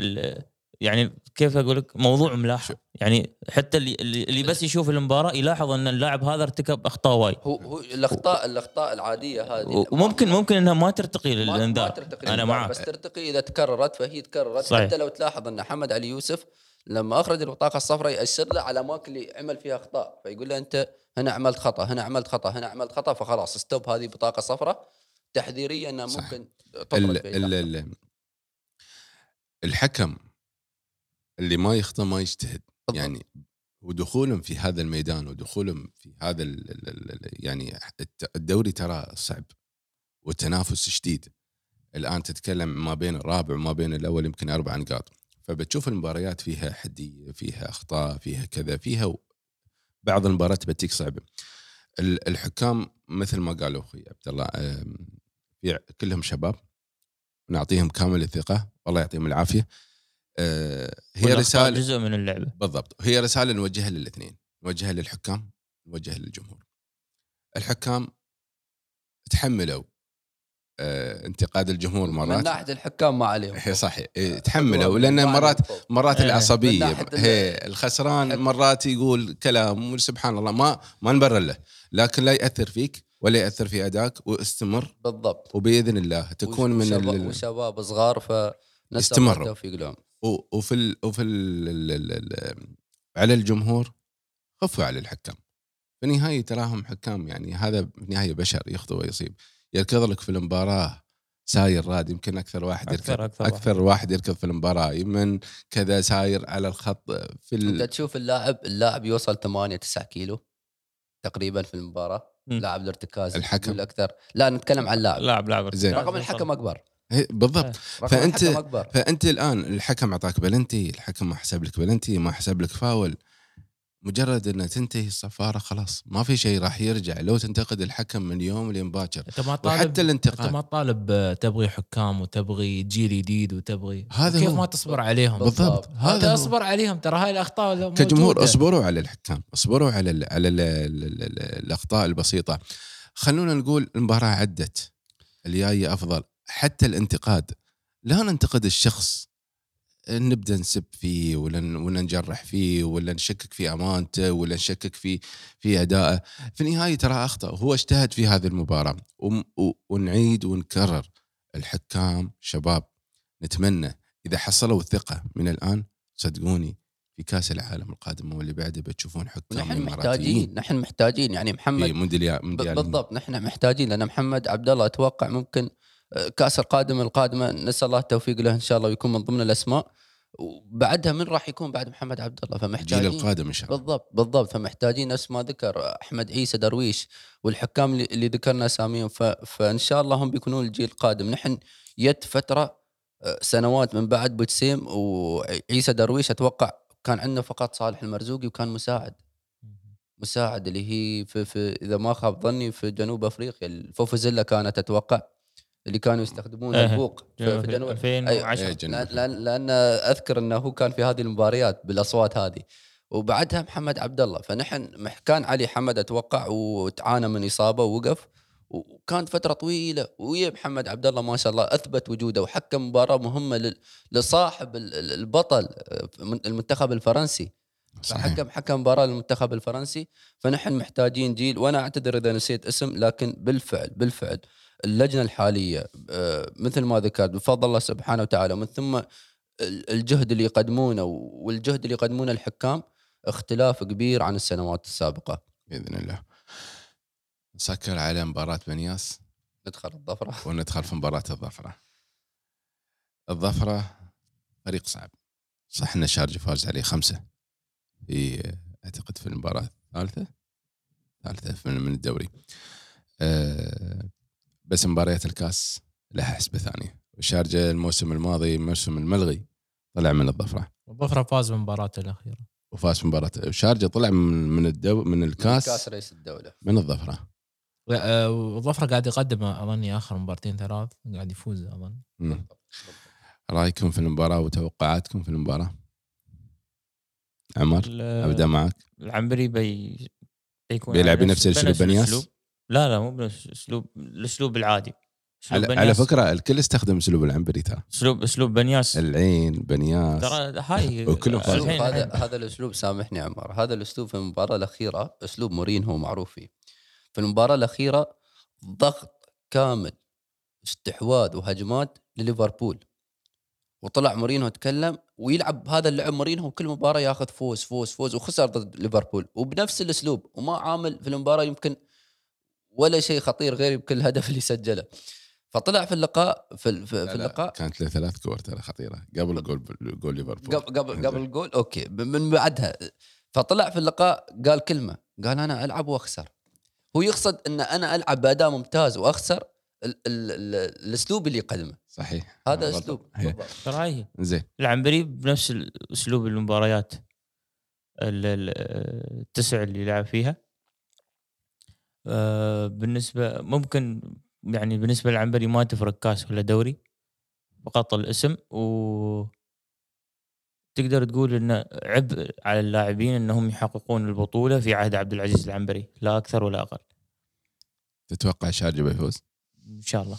S4: ال- يعني كيف أقول لك؟ موضوع ملاحظ. يعني حتى اللي اللي اللي بس يشوف المباراة يلاحظ أن اللاعب هذا ارتكب أخطاء وايد.
S3: هو هو الاخطاء الأخطاء العادية هذه.
S4: وممكن ممكن إنها ما ترتقي
S3: ما
S4: للإنذار.
S3: ترتقي أنا
S4: معك.
S3: بس ترتقي إذا تكررت فهي تكررت.
S4: صحيح.
S3: حتى لو تلاحظ أن محمد علي يوسف لما أخرج البطاقه الصفراء يأشر له على الاماكن اللي عمل فيها أخطاء. فيقول له أنت هنا عملت خطأ هنا عملت خطأ هنا عملت خطأ فخلاص ستوب هذه بطاقة صفراء. تحذيريه
S1: أنها.
S3: ممكن تطرد
S1: الحكم اللي ما يخطئ ما يجتهد.
S3: بالضبط.
S1: يعني ودخولهم في هذا الميدان ودخولهم في هذا ال ال ال ال يعني الدوري ترى صعب والتنافس شديد. الآن تتكلم ما بين الرابع وما بين الأول يمكن أربع نقاط. فبتشوف المباريات فيها حدية فيها أخطاء فيها كذا فيها بعض المباريات بتيك صعبة. ال- الحكام مثل ما قالوا أخوي عبد الله كلهم شباب. نعطيهم كامل الثقة. والله يعطيهم العافية. هي
S4: والأخطاء
S1: رساله
S4: جزء من اللعبة.
S1: بالضبط. هي رسالة نوجهها للاثنين. نوجهها للحكام نوجهها للجمهور. الحكام تحملوا آه انتقاد الجمهور
S3: من
S1: مرات.
S3: ناحية الحكام ما عليهم
S1: هي صحيح. إيه،
S3: هو
S1: تحملوا
S3: لأن
S1: مرات. مرات
S4: إيه.
S3: من العصبية
S1: هي الخسران. مرات يقول كلام سبحان الله ما ما نبرر له. لكن لا يأثر فيك ولا يأثر في ادائك واستمر.
S3: بالضبط.
S1: وبإذن الله تكون من
S3: وشباب,
S1: ال...
S3: وشباب صغار فنسأل الله
S1: يستمروا.
S3: التوفيق لهم.
S1: وفي ال... وفي ال... ال... ال... ال... على الجمهور خفوا على الحكام. في النهايه تراهم حكام يعني هذا في النهايه بشر يخطئ ويصيب. يركض لك في المباراة ساير راد يمكن أكثر واحد يركض.
S4: أكثر- أكثر
S1: أكثر واحد يركض في المباراة. يمن كذا ساير على الخط في
S3: أنت
S1: ال...
S3: تشوف اللاعب اللاعب يوصل 8 9 كيلو تقريبا في
S4: المباراة.
S3: لاعب الارتكاز
S1: الحكم.
S3: يقول أكثر. لا نتكلم عن اللاعب.
S4: لاعب لاعب
S1: زين.
S3: رقم الحكم
S1: أكبر. بالضبط.
S3: رقم
S1: فأنت-
S3: الحكم أكبر.
S1: فأنت الآن الحكم أعطاك بلنتي الحكم ما حسب لك بلنتي ما حسب لك فاول. مجرد ان تنتهي الصفاره خلاص ما في شيء راح يرجع لو تنتقد الحكم من يوم لين باكر
S2: أنت ما طالب
S1: وحتى
S2: أنت
S1: الانتقاد
S2: ما طالب آه، تبغي حكام وتبغي جيل جديد وتبغي
S1: هذا
S2: كيف
S1: هو.
S2: ما تصبر عليهم؟
S1: بالضبط.
S2: انت
S1: هذا هو.
S2: اصبر عليهم ترى هاي الأخطاء موجودة.
S1: كجمهور اصبروا على الحكام اصبروا على ال على ال ال ال ال الأخطاء البسيطة. خلونا نقول المباراة عدت. الجاية أفضل. حتى الانتقاد. لا ننتقد الشخص. نبدأ نسب فيه ولا ولا نجرح فيه ولا نشكك في أمانته ولا نشكك في في أدائه. في النهاية ترى أخطأ. هو اجتهد في هذه المباراة. ونعيد ونكرر. الحكام شباب نتمنى إذا حصلوا الثقة. من الآن صدقوني في كأس العالم القادم واللي بعده بتشوفون حكام
S3: نحن محتاجين نحن محتاجين. يعني محمد
S1: مونديال
S3: ب-
S1: مونديال
S3: بالضبط نحن محتاجين. لأن محمد عبد الله أتوقع ممكن كأس القادم القادمة نسأل الله التوفيق له إن شاء الله ويكون من ضمن الأسماء. وبعدها من راح يكون بعد محمد عبد الله
S1: الجيل
S3: فمحتاجين
S1: القادم إن شاء الله.
S3: بالضبط بالضبط فمحتاجين نفس ما ذكر أحمد عيسى درويش والحكام اللي, ذكرنا أساميهم فإن شاء الله هم بيكونون الجيل القادم. نحن يد فترة آه، سنوات من بعد بوتسيم وعيسى درويش أتوقع كان عندنا فقط صالح المرزوقي وكان مساعد. مساعد اللي هي في, في إذا ما خاب ظني في جنوب أفريقيا الفوفوزيلا كانت أتوقع. اللي كانوا يستخدمون
S4: إيه.
S3: البوق في, جنوب.
S4: 2010
S1: إيه، جنوب.
S3: لأن لأن, لأن أذكر إنه هو كان في هذه المباريات بالأصوات هذه. وبعدها محمد عبد الله. فنحن مح- كان علي حمد أتوقع وتعانى من إصابة ووقف. وكانت فترة طويلة. ويا محمد عبد الله ما شاء الله أثبت وجوده وحكم مباراة مهمة لل- لصاحب ال- ال- البطل من- المنتخب الفرنسي.
S1: صحيح.
S3: فحكم حكم مباراة للمنتخب الفرنسي. فنحن محتاجين جيل. وأنا أعتذر إذا نسيت اسم لكن بالفعل بالفعل اللجنة الحالية آه، مثل ما ذكرت بفضل الله سبحانه وتعالى ومن ثم ال- الجهد اللي يقدمونه والجهد اللي يقدمونه الحكام اختلاف كبير عن السنوات السابقة.
S1: بإذن الله. نسكر على مباراة بنياس.
S3: ندخل الظفرة.
S1: وندخل في مباراة الظفرة. الظفرة فريق صعب. صح إن الشارجه فاز عليه خمسة في أعتقد في المباراة الثالثة؟ ثالثه من الدوري. أه بس مباريات الكاس لها حسبة ثانية. والشارجه الموسم الماضي الموسم الملغي طلع من الظفره
S2: الظفره فاز بمباراته الأخيرة.
S1: وفاز في مباراه الشارجه طلع من من الدو من الكاس
S3: كاس رئيس الدولة.
S1: من الظفره
S2: آه، الظفره قاعد يقدم أظني آخر مبارتين ثلاث قاعد يفوز اظن.
S1: رأيكم في المباراة وتوقعاتكم في المباراة؟ عمر أبدأ معك.
S4: العنبري بي بيكون
S1: بيلعب
S4: على
S1: بنفس الأسلوب. بنياس؟
S4: لا لا مو بنفس الاسلوب الاسلوب العادي. أسلوب
S1: على, على فكرة الكل استخدم اسلوب العنبري ترى
S4: اسلوب اسلوب بنياس.
S1: العين بنياس.
S4: ترى هاي
S1: وكلهم
S3: هذا هذا الأسلوب سامحني يا عمر. هذا الأسلوب في المباراة الأخيرة أسلوب مورينهو معروف فيه. في المباراة الأخيرة ضغط كامل استحواذ وهجمات لليفربول. وطلع مورينهو تكلم ويلعب هذا اللعب. مورينهو كل مباراة ياخذ فوز فوز فوز وخسر ضد ليفربول. وبنفس الأسلوب وما عامل في المباراة يمكن ولا شيء خطير غير يمكن الهدف اللي سجله. فطلع في اللقاء في, ال- في,
S1: لا،
S3: في
S1: لا،
S3: اللقاء
S1: كانت له ثلاث كور ترى خطيرة. قبل goal goal ليفربول.
S3: قبل قبل ال goal okay. من بعدها. فطلع في اللقاء قال كلمة. قال أنا ألعب وأخسر. هو يقصد إن أنا ألعب بأداء ممتاز وأخسر ال ال ال الأسلوب اللي يقدمه.
S1: صحيح.
S3: هذا.
S4: أسلوب. هاي.
S1: زين.
S4: العنبري بنفس اسلوب المباريات ال- ال- التسع اللي لعب فيها. بالنسبة ممكن يعني بالنسبة للعنبري ما تفرق كاس ولا دوري فقط الاسم و تقدر تقول انه عبء على اللاعبين إنهم يحققون البطولة في عهد عبد العزيز العنبري لا أكثر ولا أقل.
S1: تتوقع الشارجه بيفوز؟
S4: إن شاء الله.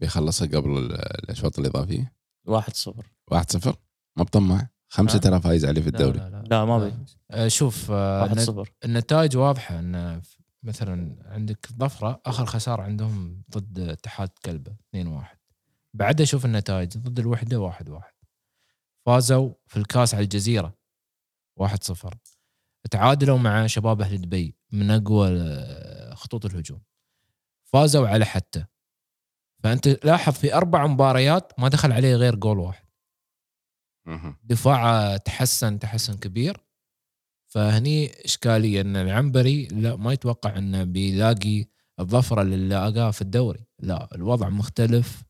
S1: بيخلصها قبل ال- الأشواط الإضافية؟
S4: 1-0
S1: 1-0 ما بطمع.
S4: خمسة؟
S1: ترى فايز عليه في
S2: لا
S1: الدوري.
S2: لا لا,
S4: لا ما بيفوز.
S2: آه، شوف آه، النت-
S4: 1-0
S2: النتائج واضحة إن ف- مثلا عندك ظفرة آخر خسارة عندهم ضد اتحاد كلبة 2-1 بعدها شوف النتائج ضد الوحدة 1-1 فازوا في الكاس على الجزيرة 1-0 تعادلوا مع شباب أهل دبي من أقوى خطوط الهجوم. فازوا على حتى. فأنت لاحظ في أربع مباريات ما دخل عليه غير جول واحد. دفاعه تحسن تحسن كبير. فهني اشكاليه أن العنبري لا ما يتوقع أنه بيلاقي الظفرة اللي لاقاها في الدوري. لا الوضع مختلف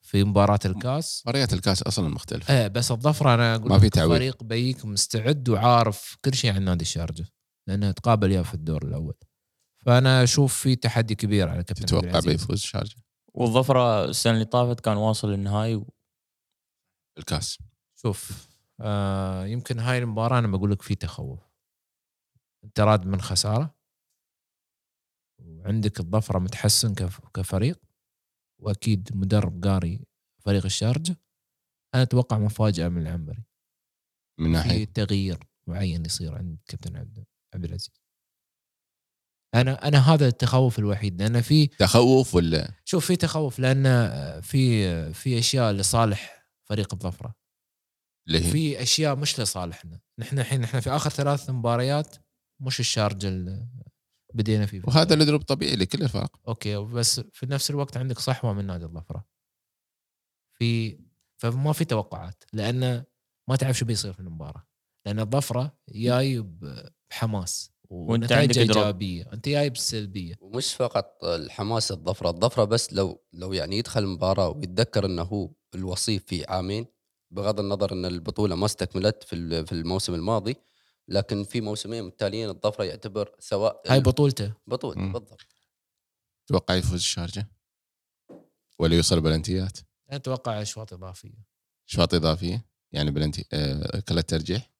S2: في مباراة الكاس.
S1: مباريات الكاس أصلا مختلفة.
S2: إيه بس الظفرة أنا أقول
S1: ما في تعويض.
S2: فريق بيك مستعد وعارف كل شيء عن نادي الشارجه لأنه تقابل يا في الدور الأول. فأنا أشوف في تحدي كبير على كابتن
S1: تتوقع. بيفوز الشارجه
S4: والظفرة السنة اللي طافت كان واصل للنهائي
S1: الكاس.
S2: شوف آه يمكن هاي المباراة أنا بقول لك في تخوف. أنت راد من خسارة وعندك الظفرة متحسن كف- كفريق وأكيد مدرب قاري فريق الشارجه أنا أتوقع مفاجأة من العنبري.
S1: من
S2: في
S1: ناحية؟
S2: تغيير معين يصير عند كابتن عبد عبد العزيز. أنا أنا هذا التخوف الوحيد لأن في
S1: تخوف ولا؟
S2: شوف في تخوف لأن في في أشياء لصالح فريق الظفرة.
S1: اللي هي
S2: في أشياء مش لصالحنا. نحن الحين إحنا في آخر ثلاث مباريات مش الشارجه اللي بدينا فيه.
S1: وهذا الادروب طبيعي لكل الفرق.
S2: أوكي بس في نفس الوقت عندك صحوة من نادي الظفره في فما في توقعات لأن ما تعرف شو بيصير في المباراة. لأن الظفرة جاي بحماس ونتائج
S4: عندك.
S2: إيجابية. أنت جاي بالسلبيه
S3: ومش فقط الحماس الظفرة. الظفرة بس لو لو يعني يدخل المباراة ويتذكر إنه هو الوصيف في عامين بغض النظر إن البطولة ما استكملت في ال- في الموسم الماضي لكن في موسمين متتاليين الظفرة يعتبر سواء
S2: هاي بطولته.
S3: بطوله
S1: مم.
S3: بالضبط.
S1: تتوقع يفوز الشارجة؟ ولا يوصل بلنتيات؟
S2: أتوقع اشواط إضافية.
S1: شواط إضافية؟ يعني بلنتي آه كلها ترجيح؟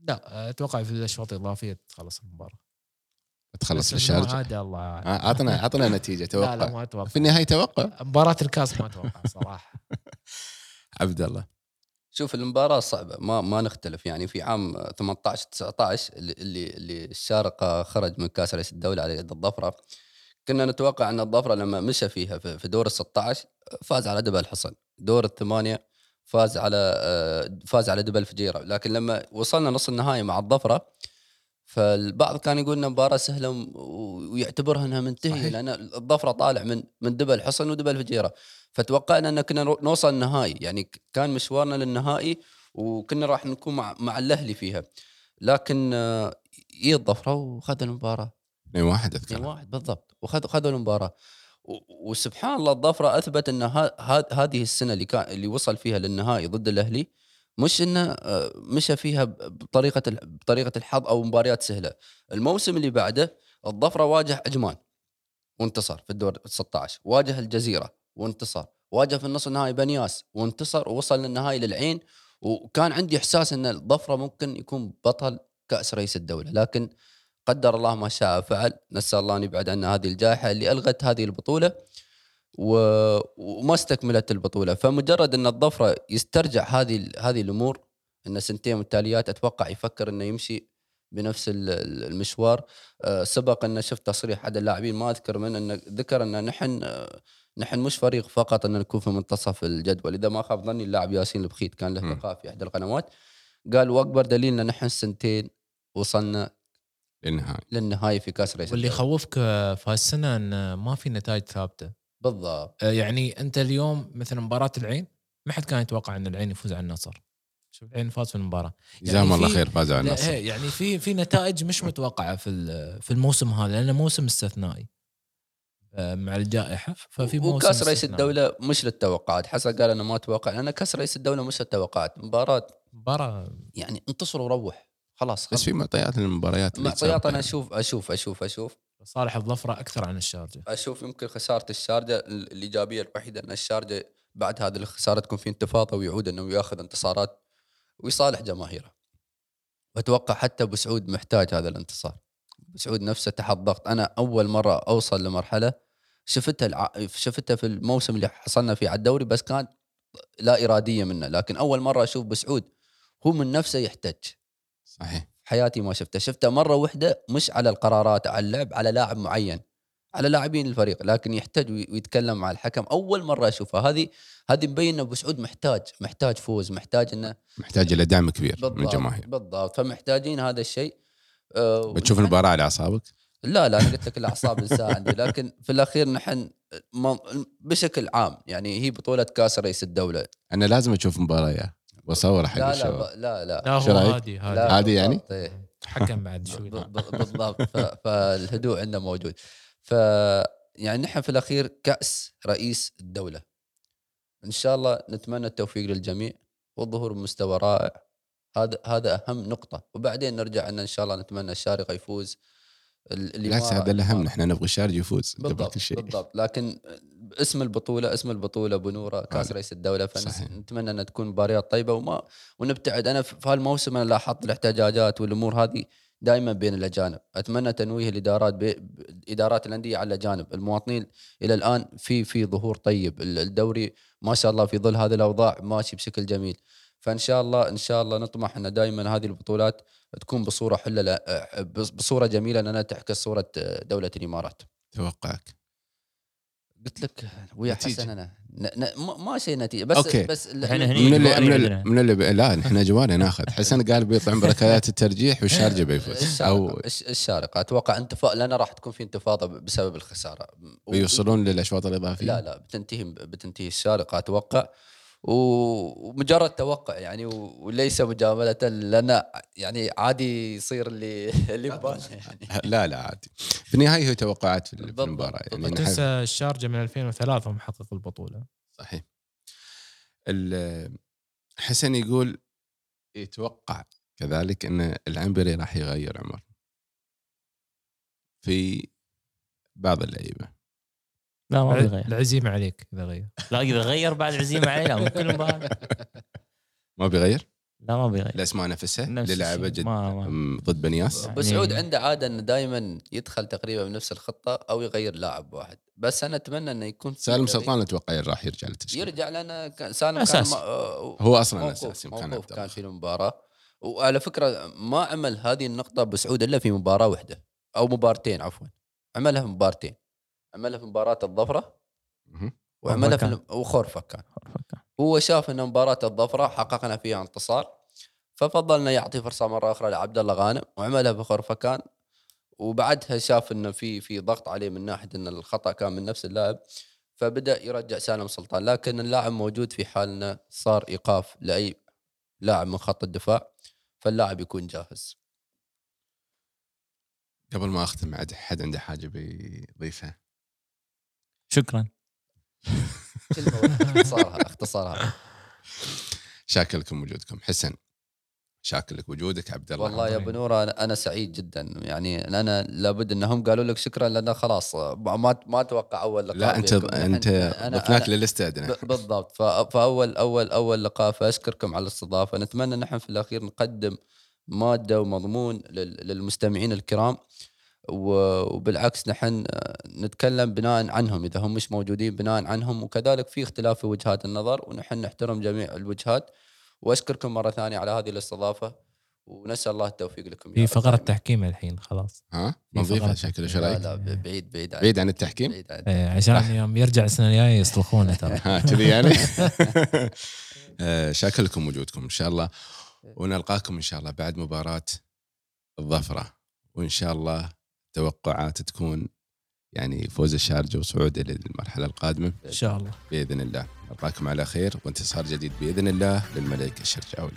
S2: لا أتوقع في الاشواط الاضافيه تخلص المباراة.
S1: تخلص الشارجة؟
S2: عاد الله.
S1: آه، عطنا عطنا نتيجة
S2: لا لا
S1: توقع.
S2: ما أتوقع.
S1: في النهاية توقع؟
S2: مباراة الكاس ما أتوقع صراحة.
S1: عبد الله.
S3: شوف المباراة صعبة ما ما نختلف. يعني في عام 18 19 اللي اللي, الشارقة خرج من كأس رئيس الدولة على يد الظفرة. كنا نتوقع أن الظفرة لما مشى فيها في دور ال 16 فاز على دبا الحصن دور الثمانية فاز على آه، فاز على دبا الفجيرة. لكن لما وصلنا نص النهائي مع الظفرة فالبعض كان يقول انها مباراة سهلة ويعتبرها إنها
S1: منتهية.
S3: لأن الظفرة طالع من من دبا الحصن ودبا الفجيرة. فتوقعنا إن كنا نوصل النهائي. يعني كان مشوارنا للنهائي وكنا راح نكون مع مع الأهلي فيها. لكن آه، جه الظفرة وخذ المباراة.
S1: 2 1
S3: 2
S1: اذكر
S3: واحد بالضبط. وخذ خذوا المباراة. وسبحان الله الظفرة اثبت إن هذه السنة اللي كان اللي وصل فيها للنهائي ضد الأهلي. مش إنه آه، مشى فيها بطريقة بطريقة الحظ أو مباريات سهلة. الموسم اللي بعده الظفرة واجه عجمان وانتصر في الدور 16 واجه الجزيرة وانتصر واجه في النصف النهائي بنياس وانتصر ووصل للنهائي للعين. وكان عندي إحساس إن الظفرة ممكن يكون بطل كأس رئيس الدولة لكن قدر الله ما شاء فعل. نسأل الله أن يبعد عنا هذه الجائحة اللي ألغت هذه البطولة. و... وما استكملت البطولة. فمجرد أن الظفرة يسترجع هذه هذه الأمور أن سنتين متتاليات أتوقع يفكر أنه يمشي بنفس ال- ال- المشوار. آه، سبق أن شفت تصريح أحد اللاعبين ما أذكر من انه ذكر أن نحن آه، نحن مش فريق فقط أن نكون في منتصف الجدول. إذا ما خاب ظني اللاعب ياسين البخيت كان له. لقاء في إحدى القنوات. قال وأكبر دليل أن نحن سنتين وصلنا
S1: للنهايه
S3: للنهايه في كأس رئيس
S2: واللي. يخوفك في هالسنه أن ما في نتائج ثابتة.
S3: بالضبط.
S2: آه، يعني أنت اليوم مثلا مباراة العين ما حد كان يتوقع إن العين يفوز على النصر. شوف العين فاز في المباراة.
S1: جزاهم
S2: يعني
S1: الله خير فازوا على النصر.
S2: هي يعني في في نتائج مش متوقعة في في الموسم هذا لأنه موسم استثنائي آه، مع الجائحة ففي موسم
S3: وكأس رئيس
S2: استثنائي.
S3: الدولة مش للتوقعات. حسن قال أنا ما أتوقع لأن كأس رئيس الدولة مش للتوقعات. مباراة
S2: مباراة.
S3: يعني انتصر وروح. خلاص
S1: بس في معطيات للمباريات اللي
S3: معطيات أنا
S1: يعني.
S3: أشوف أشوف أشوف أشوف.
S2: صالح الظفرة أكثر عن الشارجة.
S3: أشوف يمكن خسارة الشارجة ال- الإيجابية الوحيدة أن الشارجة بعد هذه الخسارة تكون في انتفاضة ويعود إنه يأخذ انتصارات ويصالح جماهيره. وأتوقع حتى أبو سعود محتاج هذا الانتصار. أبو سعود نفسه تحت ضغط. أنا أول مرة أوصل لمرحلة شفتها الع... شفتها في الموسم اللي حصلنا فيه على الدوري بس كانت لا إرادية منه. لكن أول مرة أشوف أبو سعود هو من نفسه يحتج.
S1: صحيح.
S3: حياتي ما شفته شفته مرة واحدة مش على القرارات على اللعب على لاعب معين على لاعبين الفريق لكن يحتاج وي- ويتكلم مع الحكم. أول مرة أشوفها. هذه هذه مبين أبو سعود محتاج محتاج فوز محتاج إنه
S1: محتاج إلى دعم كبير من
S3: بالضبط
S1: الجماهير.
S3: بالضبط. فمحتاجين هذا الشيء. أه
S1: بتشوف المباراة على أعصابك؟
S3: لا لا أنا قلت لك الأعصاب عندي لكن في الأخير نحن بشكل عام يعني هي بطولة كاس رئيس الدولة.
S1: أنا لازم أشوف مباراة واصور حق
S3: لا لا
S1: الشباب.
S3: لا لا.
S2: لا
S1: شو
S2: هو
S1: رأيك؟
S3: لا،
S2: هادي.
S1: عادي يعني؟
S3: بالضبط، إيه.
S2: حكم بعد شوي.
S3: ب- ب- بالضبط. ف- فالهدوء عندنا موجود. ف يعني نحن في الأخير كأس رئيس الدولة. إن شاء الله نتمنى التوفيق للجميع والظهور بمستوى رائع. هذا هذا أهم نقطة. وبعدين نرجع ان إن شاء الله نتمنى الشارقه يفوز اللي
S1: بالعكس هذا
S3: الأهم
S1: نحن نبغى الشارج يفوز
S3: بالضبط
S1: كل شيء.
S3: بالضبط. لكن اسم البطولة اسم البطولة بنوره كأس
S1: هذا.
S3: رئيس
S1: الدولة.
S3: فنتمنى إنها تكون مباريات طيبة وما ونبتعد. أنا في هالموسم أنا لاحظت الاحتجاجات والأمور هذه دائما بين الأجانب. أتمنى تنويه الإدارات بي... إدارات الأندية على الأجانب. المواطنين إلى الآن في في ظهور طيب. ال- الدوري ما شاء الله في ظل هذه الأوضاع ماشي بشكل جميل. فإن شاء الله إن شاء الله نطمح إن دائما هذه البطولات تكون بصورة بص- بصورة جميلة انها تعكس صورة دولة الإمارات.
S1: توقعك.
S3: قلت لك ويا
S1: نتيجة.
S3: حسن أنا ن... ن... ما- ما شيء نتيجة بس
S1: okay.
S3: بس ال-
S4: هني
S1: من اللي من اللي. من اللي ب... لا نحن جواري ناخذ. حسن قال بيطلع بركلات الترجيح والشارجه بيفوز.
S3: الشارقة
S1: أو
S3: الش- الشارقة. أتوقع انتفاض لأن راح تكون في انتفاضة بسبب الخسارة. و-
S1: بيوصلون للأشواط الإضافية؟
S3: لا لا بتنتهي بتنتهي الشارقة أتوقع. ومجرد توقع يعني وليس مجاملة لأن يعني عادي يصير اللي اللي يعني.
S1: لا لا عادي. في النهاية هي توقعات في المباراة. يعني
S2: تنسى الشارجة من 2003 محقق البطولة.
S1: صحيح. حسن يقول يتوقع كذلك إن العنبري راح يغير عمر في بعض اللعيبة.
S4: لا ما بيغير
S2: العزيمة عليك إذا غير
S4: لا إذا غير بعد عزيمه عليه لا مو مباراه
S1: ما بيغير
S4: لا ما بيغير
S1: الاسماء نفسها
S4: نفس
S1: اللي لعبه. جد
S4: ما- ما.
S1: ضد بنياس
S4: يعني-
S3: ابو سعود عنده عادة إنه دائما يدخل تقريبا بنفس الخطة أو يغير لاعب واحد بس أنا أتمنى إنه يكون
S1: سالم. سلطان أتوقع راح يرجع للتشكيل
S3: يرجع لأن كان سالم كان. ما- آه،
S1: هو
S3: أصلا
S1: أساسي
S3: كان
S1: الله.
S3: في المباراة وعلى فكرة ما عمل هذه النقطة بسعود إلا في مباراة واحدة أو مبارتين عفوا عملها في مبارتين عملها في مباراة
S1: الظفرة.
S3: وعملها في. الم- وخرفكان هو شاف إن مباراة الظفرة حققنا فيها انتصار ففضل انه يعطي فرصة مرة أخرى لعبد الله غانم وعملها في خرفكان وبعدها شاف إنه في في ضغط عليه من ناحية إن الخطأ كان من نفس اللاعب فبدأ يرجع سالم سلطان. لكن اللاعب موجود في حال انه صار إيقاف لأي لاعب من خط الدفاع فاللاعب يكون جاهز.
S1: قبل ما أختم عاد حد عنده حاجة بيضيفها
S4: شكرا.
S3: اختصارها اختصارها.
S1: شاكر لكم وجودكم. حسن شاكر لك وجودك عبد الله
S3: والله يا أبو نور أنا أنا سعيد جدا. يعني أنا لابد أنهم قالوا لك شكرا لأن خلاص ما ما أتوقع أول لقاء
S1: لا انت.
S3: أنت
S1: ضفناك للاستاذ
S3: ب- بالضبط. فاول اول أول لقاء فأشكركم على الاستضافة. نتمنى نحن في الأخير نقدم مادة ومضمون لل- للمستمعين الكرام. وبالعكس نحن آه، نتكلم بناء عنهم إذا هم مش موجودين بناء عنهم. وكذلك في اختلاف في وجهات النظر ونحن نحترم جميع الوجهات. وأشكركم مرة ثانية على هذه الاستضافة ونسأل الله التوفيق لكم
S2: في
S3: فقرة.
S2: تحكيم الحين خلاص.
S1: ها؟ نظيفه شكله
S3: لا
S1: رايك؟
S3: لا ب- بعيد بعيد عن
S1: بعيد عن التحكيم؟
S3: بعيد عن
S2: إيه، عشان يوم يرجع السنة الجاية يصرخونه ترى.
S1: ها كذي يعني؟ آه، شاكر لكم وجودكم إن شاء الله. ونلقاكم إن شاء الله بعد مباراة الظفرة. وإن شاء الله توقعات تكون يعني فوز الشارجه وصعوده للمرحله القادمة.
S2: إن شاء الله.
S1: بإذن الله. نلقاكم على خير وانتصار جديد بإذن الله للملك الشرجاوي